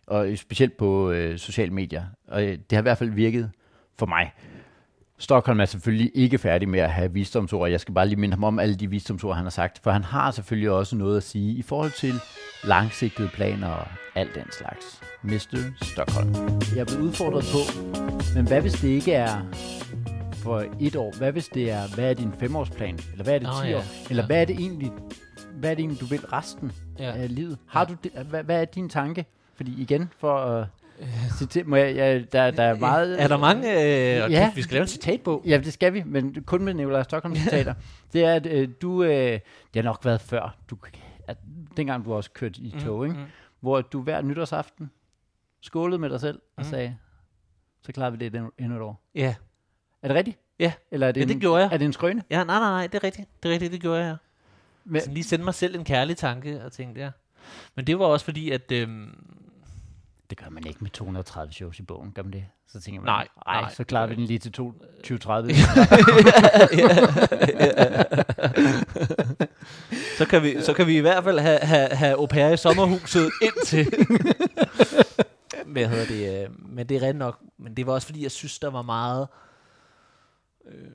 og specielt på øh, sociale medier. Og øh, det har i hvert fald virket for mig. Stockholm er selvfølgelig ikke færdig med at have visdomsord. Jeg skal bare lige minde ham om alle de visdomsord, han har sagt. For han har selvfølgelig også noget at sige i forhold til langsigtede planer og alt den slags. Mr. Stockholm. Jeg er blevet udfordret på, men hvad hvis det ikke er for et år? Hvad hvis det er, hvad er din femårsplan? Eller hvad er det Nå, 10 ja. år? Eller Ja. hvad er det egentlig, hvad er det egentlig, du vil resten Ja. af livet? Har du det, hvad, hvad er din tanke? Fordi igen, for at citere, må jeg, jeg, der, der er meget... Er der mange? Øh, Ja. ja. Vi skal lave en citatbog. Ja, det skal vi, men kun med Nikolaj Stockholm citater. det er, at øh, du... Øh, det har nok været før. Du, at, dengang du også kørte i tog, ikke? Mm. hvor du hver nytårsaften skålede med dig selv og Mm. sagde, så klarer vi det endnu endnu et år. Ja. Er det rigtigt? Ja. Eller er det, Ja, en, det gjorde jeg. Er det en skrøne? Ja, nej, nej, nej, det er rigtigt. Det er rigtigt, det gjorde jeg. Men, Sådan lige sende mig selv en kærlig tanke og tænkte, ja. Men det var også fordi, at... Øhm, det gør man ikke med 230 shows i bogen, gør man det? Så tænker man, Nej, ej, nej, så klarer vi den lige til to- 2030. så, kan vi, så kan vi i hvert fald have, have, have au pair i sommerhuset indtil... Hvad hedder det? øh, Men det er rent nok. Men det var også fordi, jeg synes, der var meget... Øh,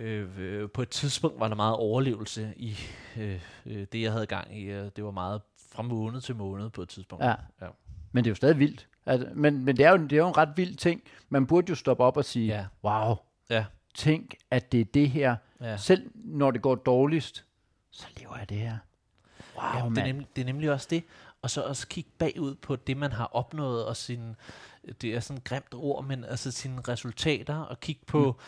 øh, øh, på et tidspunkt var der meget overlevelse i øh, øh, det, jeg havde gang i. Det var meget fra måned til måned på et tidspunkt. Ja. ja. Men det er jo stadig vildt. Altså, men, men det, er jo, det er jo en ret vild ting. Man burde jo stoppe op og sige, Ja. wow, Ja. tænk, at det er det her. ja. Selv når det går dårligst, så lever jeg det her. Wow, Ja, det, er nemlig, det er nemlig også det. Og så også kigge bagud på det, man har opnået, og sin, det er sådan et grimt ord, men altså sine resultater, og kigge på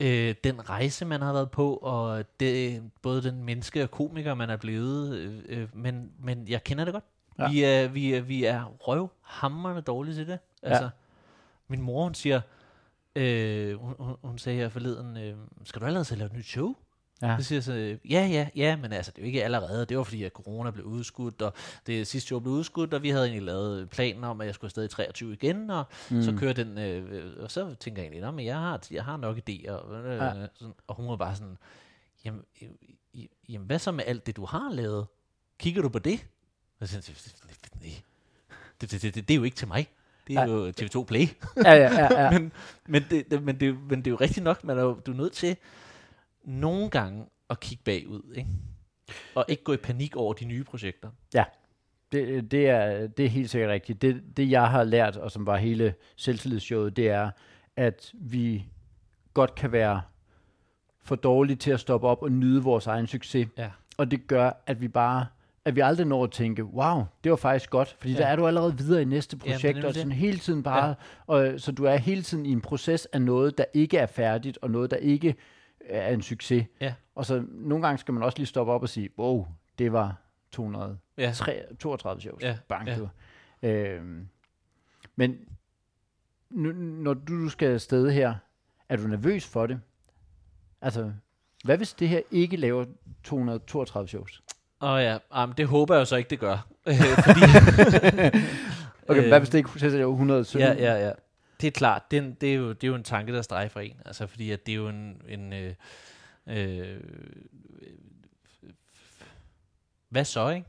mm. øh, den rejse, man har været på, og det, både den menneske og komiker, man er blevet, øh, øh, men, men jeg kender det godt. Ja. Vi, er, vi, er, vi er røvhamrende dårlige til det. Altså, Ja. min mor, hun siger, øh, hun, hun, hun sagde her forleden, øh, skal du allerede til at lave et nyt show? Ja. Så siger jeg så, ja, ja, ja, men altså, det er jo ikke allerede. Det var fordi, at corona blev udskudt, og det sidste show blev udskudt, og vi havde egentlig lavet planen om, at jeg skulle afsted i 23 igen, og mm. så kører den, øh, og så tænker jeg egentlig, "Nå, men jeg har, jeg har nok idéer, øh, Ja. sådan, og hun var bare sådan, jamen, øh, jamen, hvad så med alt det, du har lavet? Kigger du på det? Og så nej, det, det, det, det, det er jo ikke til mig. Det er Ja. jo TV2 Play. Ja, ja, ja, ja. men, men, det, det, men, det, men det er jo rigtigt nok, man er jo, du er nødt til nogle gange at kigge bagud, ikke? Og ikke gå i panik over de nye projekter. Det, det, er, det er helt sikkert rigtigt. Det, det, jeg har lært, og som var hele selvtillidsshowet, det er, at vi godt kan være for dårlige til at stoppe op og nyde vores egen succes. Ja. Og det gør, at vi bare at vi aldrig når at tænke, wow, det var faktisk godt, fordi ja. Ja. der er du allerede videre i næste det projekt, nemlig og det. sådan hele tiden bare, ja. og, så du er hele tiden i en proces af noget, der ikke er færdigt, og noget, der ikke er en succes. Ja. Og så nogle gange skal man også lige stoppe op og sige, wow, det var 200 Ja. 32 shows. Ja, Bang, ja. du. Øhm, men nu, når du skal afsted her, er du nervøs for det? Altså, hvad hvis det her ikke laver 232 shows? Og ja, um, det håber jeg jo så ikke, det gør. Øh, Fordi, Okay, Øh, hvad hvis det ikke så laver 117? ja, ja, ja. Det er klart, det er, en, det, er jo, det er jo en tanke, der strejfer en. Altså, fordi at det er jo en... en øh, øh, hvad så, ikke?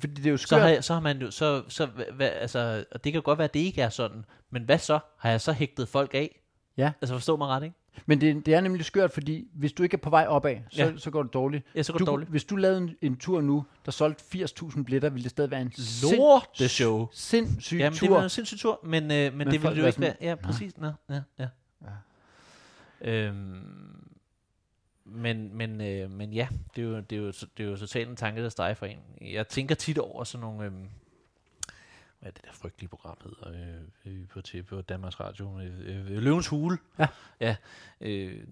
Fordi det er jo Så skørt. har, jeg, så har man jo, så, så hvad, altså, og det kan godt være, at det ikke er sådan, men hvad så? Har jeg så hægtet folk af? Ja. Altså forstå mig ret, ikke? Men det, det er nemlig skørt, fordi hvis du ikke er på vej opad, så, Ja. så går det dårligt. Ja, så går Du, det dårligt. hvis du lavede en, en tur nu, der solgte 80.000 billetter, ville det stadig være en Lort, sind- det show. sindssyg Jamen, det tur. var en sindssyg tur, men, øh, men, Men det ville det jo ikke være. Ja, præcis. Nå, ja, ja. Ja. Øhm, men, men, øh, men ja, det er, jo, det, er jo, det er jo totalt en tanke, der streger for en. Jeg tænker tit over sådan nogle... Øhm, hvad det der frygtelige program hedder øh, øh, på, TV, på Danmarks Radio? Øh, øh, Løvens Hule. Ja. Ja. Øh,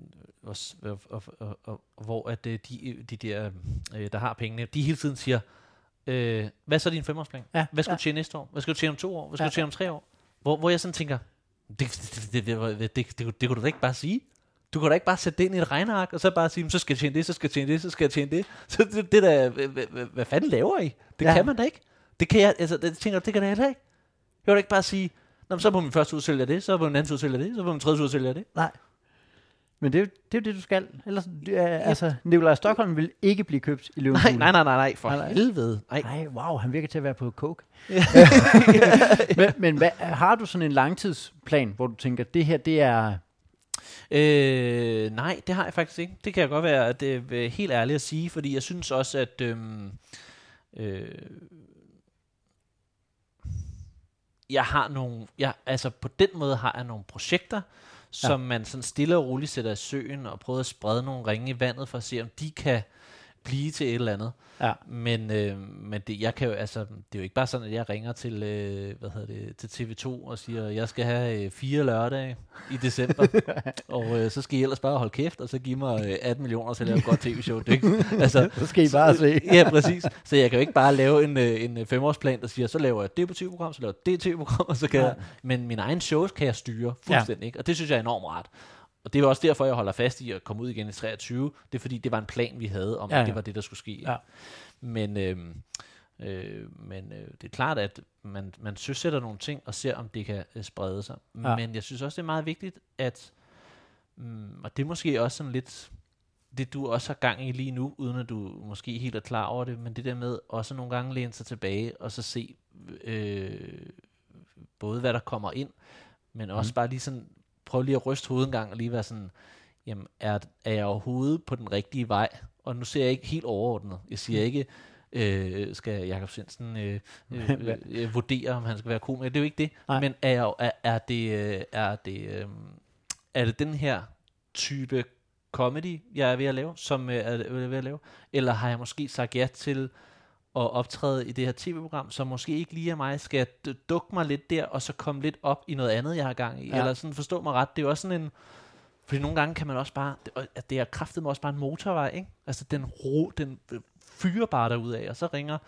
og, og, og, og, og, hvor at øh, de, de der, øh, der har pengene, de hele tiden siger, øh, hvad så er din femårsplan? Ja, Hvad skal ja. du tjene næste år? Hvad skal du tjene om to år? Hvad skal Ja. du tjene om tre år? Hvor, hvor jeg sådan tænker, det, det, det, det, det, det, det, det kunne du da ikke bare sige. Du kan da ikke bare sætte det ind i et regneark, og så bare sige, "Men så skal jeg tjene det, så skal jeg tjene det, så skal jeg tjene det. Så det, det der, hvad, hvad, fanden laver I? Det ja. kan man da ikke. Det kan jeg, altså, det tænker det kan jeg heller ikke. Jeg da ikke bare sige, Nå, men så på min første ud sælger det, så på min anden ud sælger det, så på min tredje ud sælger det. Nej. Men det er, jo, det er jo det, du skal. Ellers, det er, altså, Nikolaj Stockholm vil ikke blive købt i Løvens Nej, nej, nej, nej, nej, for Nej, nej. helvede. Nej. Nej, wow, han virker til at være på coke. men men hvad, har du sådan en langtidsplan, hvor du tænker, det her, det er... Øh, nej, det har jeg faktisk ikke. Det kan jeg godt være at det er helt ærligt at sige, fordi jeg synes også, at øhm, øh, jeg har nogle, jeg, altså på den måde har jeg nogle projekter, som man sådan stille og roligt sætter i søen og prøver at sprede nogle ringe i vandet for at se, om de kan blive til et eller andet. Ja. Men, øh, men det, jeg kan jo, altså, det er jo ikke bare sådan, at jeg ringer til, øh, hvad hedder det, til TV2 og siger, at jeg skal have øh, fire lørdage i december, og øh, så skal I ellers bare holde kæft, og så give mig øh, 18 millioner til at lave et godt tv-show. Det, ikke- altså, Så skal I bare se. ja, præcis. Så jeg kan jo ikke bare lave en, øh, en øh, femårsplan, der siger, så laver jeg det på tv-program, så laver jeg det tv-program, og så kan jeg, men mine egne shows kan jeg styre fuldstændig, ikke? og det synes jeg er enormt rart. Og det er også derfor, jeg holder fast i at komme ud igen i 23. Det er fordi, det var en plan, vi havde, om Ja, ja, ja. det var det, der skulle ske. Ja. Men, øhm, øh, men øh, det er klart, at man, man søsætter nogle ting og ser, om det kan øh, sprede sig. Ja. Men jeg synes også, det er meget vigtigt, at, mm, og det er måske også sådan lidt, det du også har gang i lige nu, uden at du måske helt er klar over det, men det der med også nogle gange læne sig tilbage og så se øh, både hvad der kommer ind, men også Mhm. bare lige sådan, prøv lige at ryste hovedet en gang og lige være sådan, jamen er, er jeg overhovedet på den rigtige vej? Og nu ser jeg ikke helt overordnet. Jeg siger ikke, øh, skal Jakob Svendsen øh, øh, øh, øh, vurdere, om han skal være komiker. Det er jo ikke det. Nej. Men er, jeg, er, er det, øh, er det, øh, er det den her type comedy, jeg er ved at lave, som øh, er er ved at lave? Eller har jeg måske sagt ja til at optræde i det her tv-program, som måske ikke lige er mig, skal dukke mig lidt der, og så komme lidt op i noget andet, jeg har gang i. Ja. Eller sådan, forstå mig ret, det er jo også sådan en... Fordi nogle gange kan man også bare... At det er kraftet også bare en motorvej, ikke? Altså, den, ro, den øh, fyrer bare derud af, og så ringer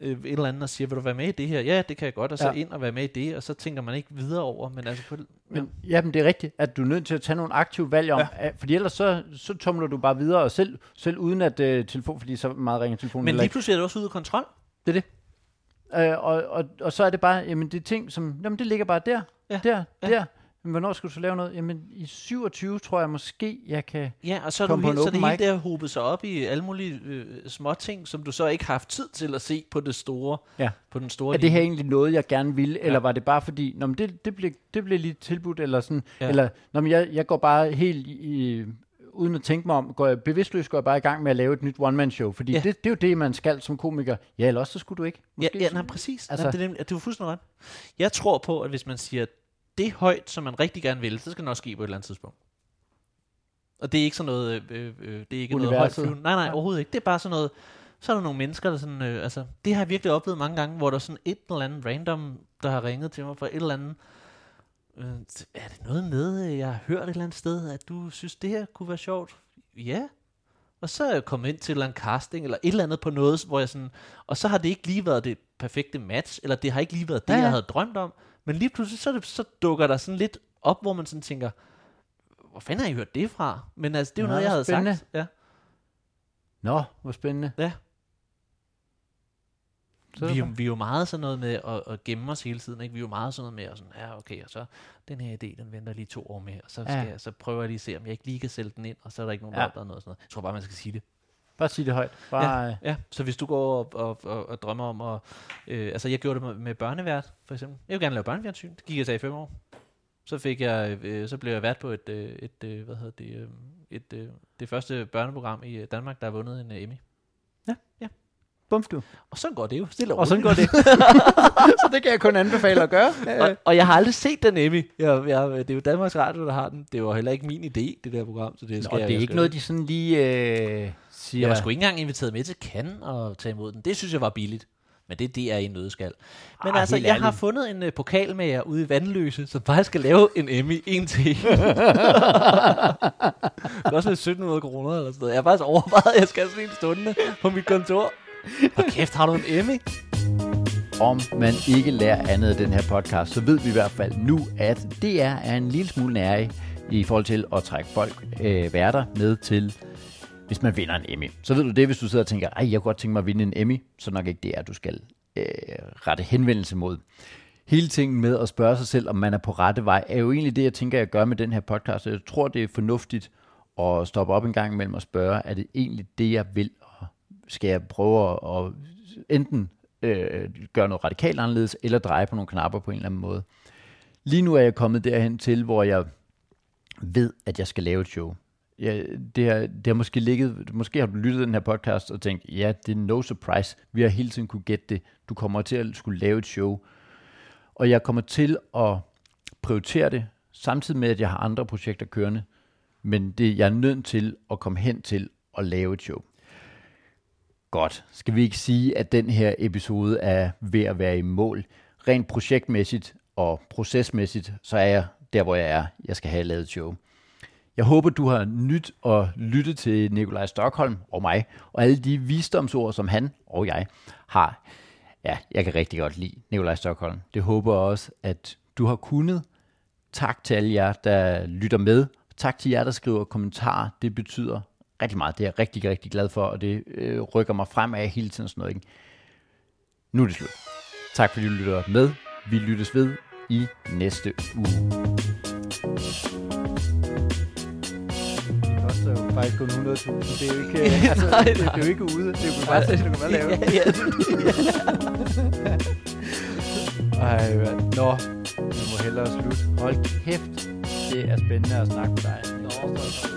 øh, et eller andet og siger, vil du være med i det her? Ja, det kan jeg godt, og så Ja. ja. ind og være med i det, og så tænker man ikke videre over, men altså... På, Men, ja, men det er rigtigt, at du er nødt til at tage nogle aktive valg om, ja. fordi ellers så, så tumler du bare videre, og selv, selv uden at uh, telefon, fordi så meget ringer telefonen men lige ikke. pludselig er det også ude af kontrol. Det er det. Uh, og, og, og så er det bare, jamen det er ting, som, jamen det ligger bare der, Ja, der, ja. der. Men hvornår skal du så lave noget? Jamen i 27 tror jeg måske, jeg kan... Ja, og så er, du helt, så det hele der hobet sig op i alle mulige øh, små ting, som du så ikke har haft tid til at se på det store, Ja. på den store Er det her egentlig noget, jeg gerne ville, eller Ja. var det bare fordi, nå, men det, det, blev, det blev lige tilbudt, eller sådan, ja. Ja. eller nå, men jeg, jeg går bare helt i, uden at tænke mig om, går jeg, bevidstløst går jeg bare i gang med at lave et nyt one-man-show, fordi ja. Ja. det, det er jo det, man skal som komiker. Ja, eller også så skulle du ikke. Ja, ja så- nej, præcis. Altså- nej, det, er, du er fuldstændig ret. Jeg tror på, at hvis man siger, det højt, som man rigtig gerne vil, så skal det nok ske på et eller andet tidspunkt. Og det er ikke sådan noget, øh, øh, det er ikke noget højt Universet. flyvende. Nej, nej, overhovedet ikke. Det er bare sådan noget, så er der nogle mennesker, der sådan, øh, altså, det har jeg virkelig oplevet mange gange, hvor der er sådan et eller andet random, der har ringet til mig for et eller andet, øh, er det noget med, øh, jeg har hørt et eller andet sted, at du synes, det her kunne være sjovt? Ja. Og så er jeg kommet ind til et eller andet casting, eller et eller andet på noget, hvor jeg sådan, og så har det ikke lige været det perfekte match, eller det har ikke lige været det, ja, ja. jeg havde drømt om, men lige pludselig, så, er det, så dukker der sådan lidt op, hvor man sådan tænker, hvor fanden har I hørt det fra? Men altså, det er jo Nå, noget, jeg havde spændende. sagt. Ja. Nå, hvor spændende. Ja. Så er vi, er vi er jo meget sådan noget med at, at gemme os hele tiden. Ikke? Vi er jo meget sådan noget med, at sådan, ja, okay, og så den her idé, den venter lige to år med, og så, skal Ja. jeg, så prøver jeg lige at se, om jeg ikke lige kan sælge den ind, og så er der ikke nogen, Ja. der opdager noget. og Sådan noget. Jeg tror bare, man skal sige det. Bare sig det højt. Bare, ja. Ja, så hvis du går og, og, og, og drømmer om at... Øh, altså, jeg gjorde det med, med børnevært, for eksempel. Jeg vil gerne lave børnefjernsyn. Det gik jeg til i fem år. Så fik jeg, øh, så blev jeg vært på et, øh, et øh, hvad hedder det, øh, et, øh, det første børneprogram i øh, Danmark, der har vundet en øh, Emmy. Bumf du. Og sådan går det jo, stille Og sådan går det. så det kan jeg kun anbefale at gøre. og, og jeg har aldrig set den Emmy. Jeg, jeg, det er jo Danmarks Radio, der har den. Det var heller ikke min idé, det der program. Så det, skal Og jeg, det er jeg ikke noget, de sådan lige øh, siger. Jeg var sgu ikke engang inviteret med til Cannes og tage imod den. Det synes jeg var billigt. Men det, det er i en nødskal. Men Ah, altså, jeg har ærligt. fundet en uh, pokal med jer ude i Vandløse, som bare skal lave en Emmy en til det er også lidt 1700 kroner eller sådan noget. Jeg har faktisk overvejet, at jeg skal have sådan en stående på mit kontor. Og kæft, har du en Emmy? om man ikke lærer andet af den her podcast, så ved vi i hvert fald nu, at DR er en lille smule nære i forhold til at trække folk, øh, værter med til, hvis man vinder en Emmy. Så ved du det, hvis du sidder og tænker, ej, jeg kunne godt tænke mig at vinde en Emmy, så nok ikke det er, du skal øh, rette henvendelse mod. Hele tingen med at spørge sig selv, om man er på rette vej, er jo egentlig det, jeg tænker, jeg gør med den her podcast. Jeg tror, det er fornuftigt at stoppe op en gang imellem og spørge, er det egentlig det, jeg vil, og skal jeg prøve at, at enten øh, gøre noget radikalt anderledes, eller dreje på nogle knapper på en eller anden måde. Lige nu er jeg kommet derhen til, hvor jeg ved, at jeg skal lave et show. Ja, det, har, det har måske ligget, måske har du lyttet til den her podcast og tænkt, ja, det er no surprise. Vi har hele tiden kunne gætte det. Du kommer til at skulle lave et show. Og jeg kommer til at prioritere det, samtidig med, at jeg har andre projekter kørende. Men det, jeg er nødt til at komme hen til at lave et show. Godt. Skal vi ikke sige, at den her episode er ved at være i mål? Rent projektmæssigt og procesmæssigt, så er jeg der, hvor jeg er. Jeg skal have lavet et show. Jeg håber, du har nyt at lytte til Nikolaj Stockholm og mig, og alle de visdomsord, som han og jeg har. Ja, jeg kan rigtig godt lide Nikolaj Stockholm. Det håber jeg også, at du har kunnet. Tak til alle jer, der lytter med. Tak til jer, der skriver kommentarer. Det betyder rigtig meget. Det er jeg rigtig, rigtig glad for, og det øh, rykker mig fremad hele tiden. og Sådan noget, ikke? Nu er det slut. Tak fordi du lytter med. Vi lyttes ved i næste uge. Jo faktisk kun 100.000. Det er jo ikke, altså, Nej, det- det det er jo ikke ude. Det er jo bare at du kan bare lave. ja, ja, Ej, hvad? Nå, vi må hellere slutte. Hold kæft. Det er spændende at snakke med dig. Nå, så-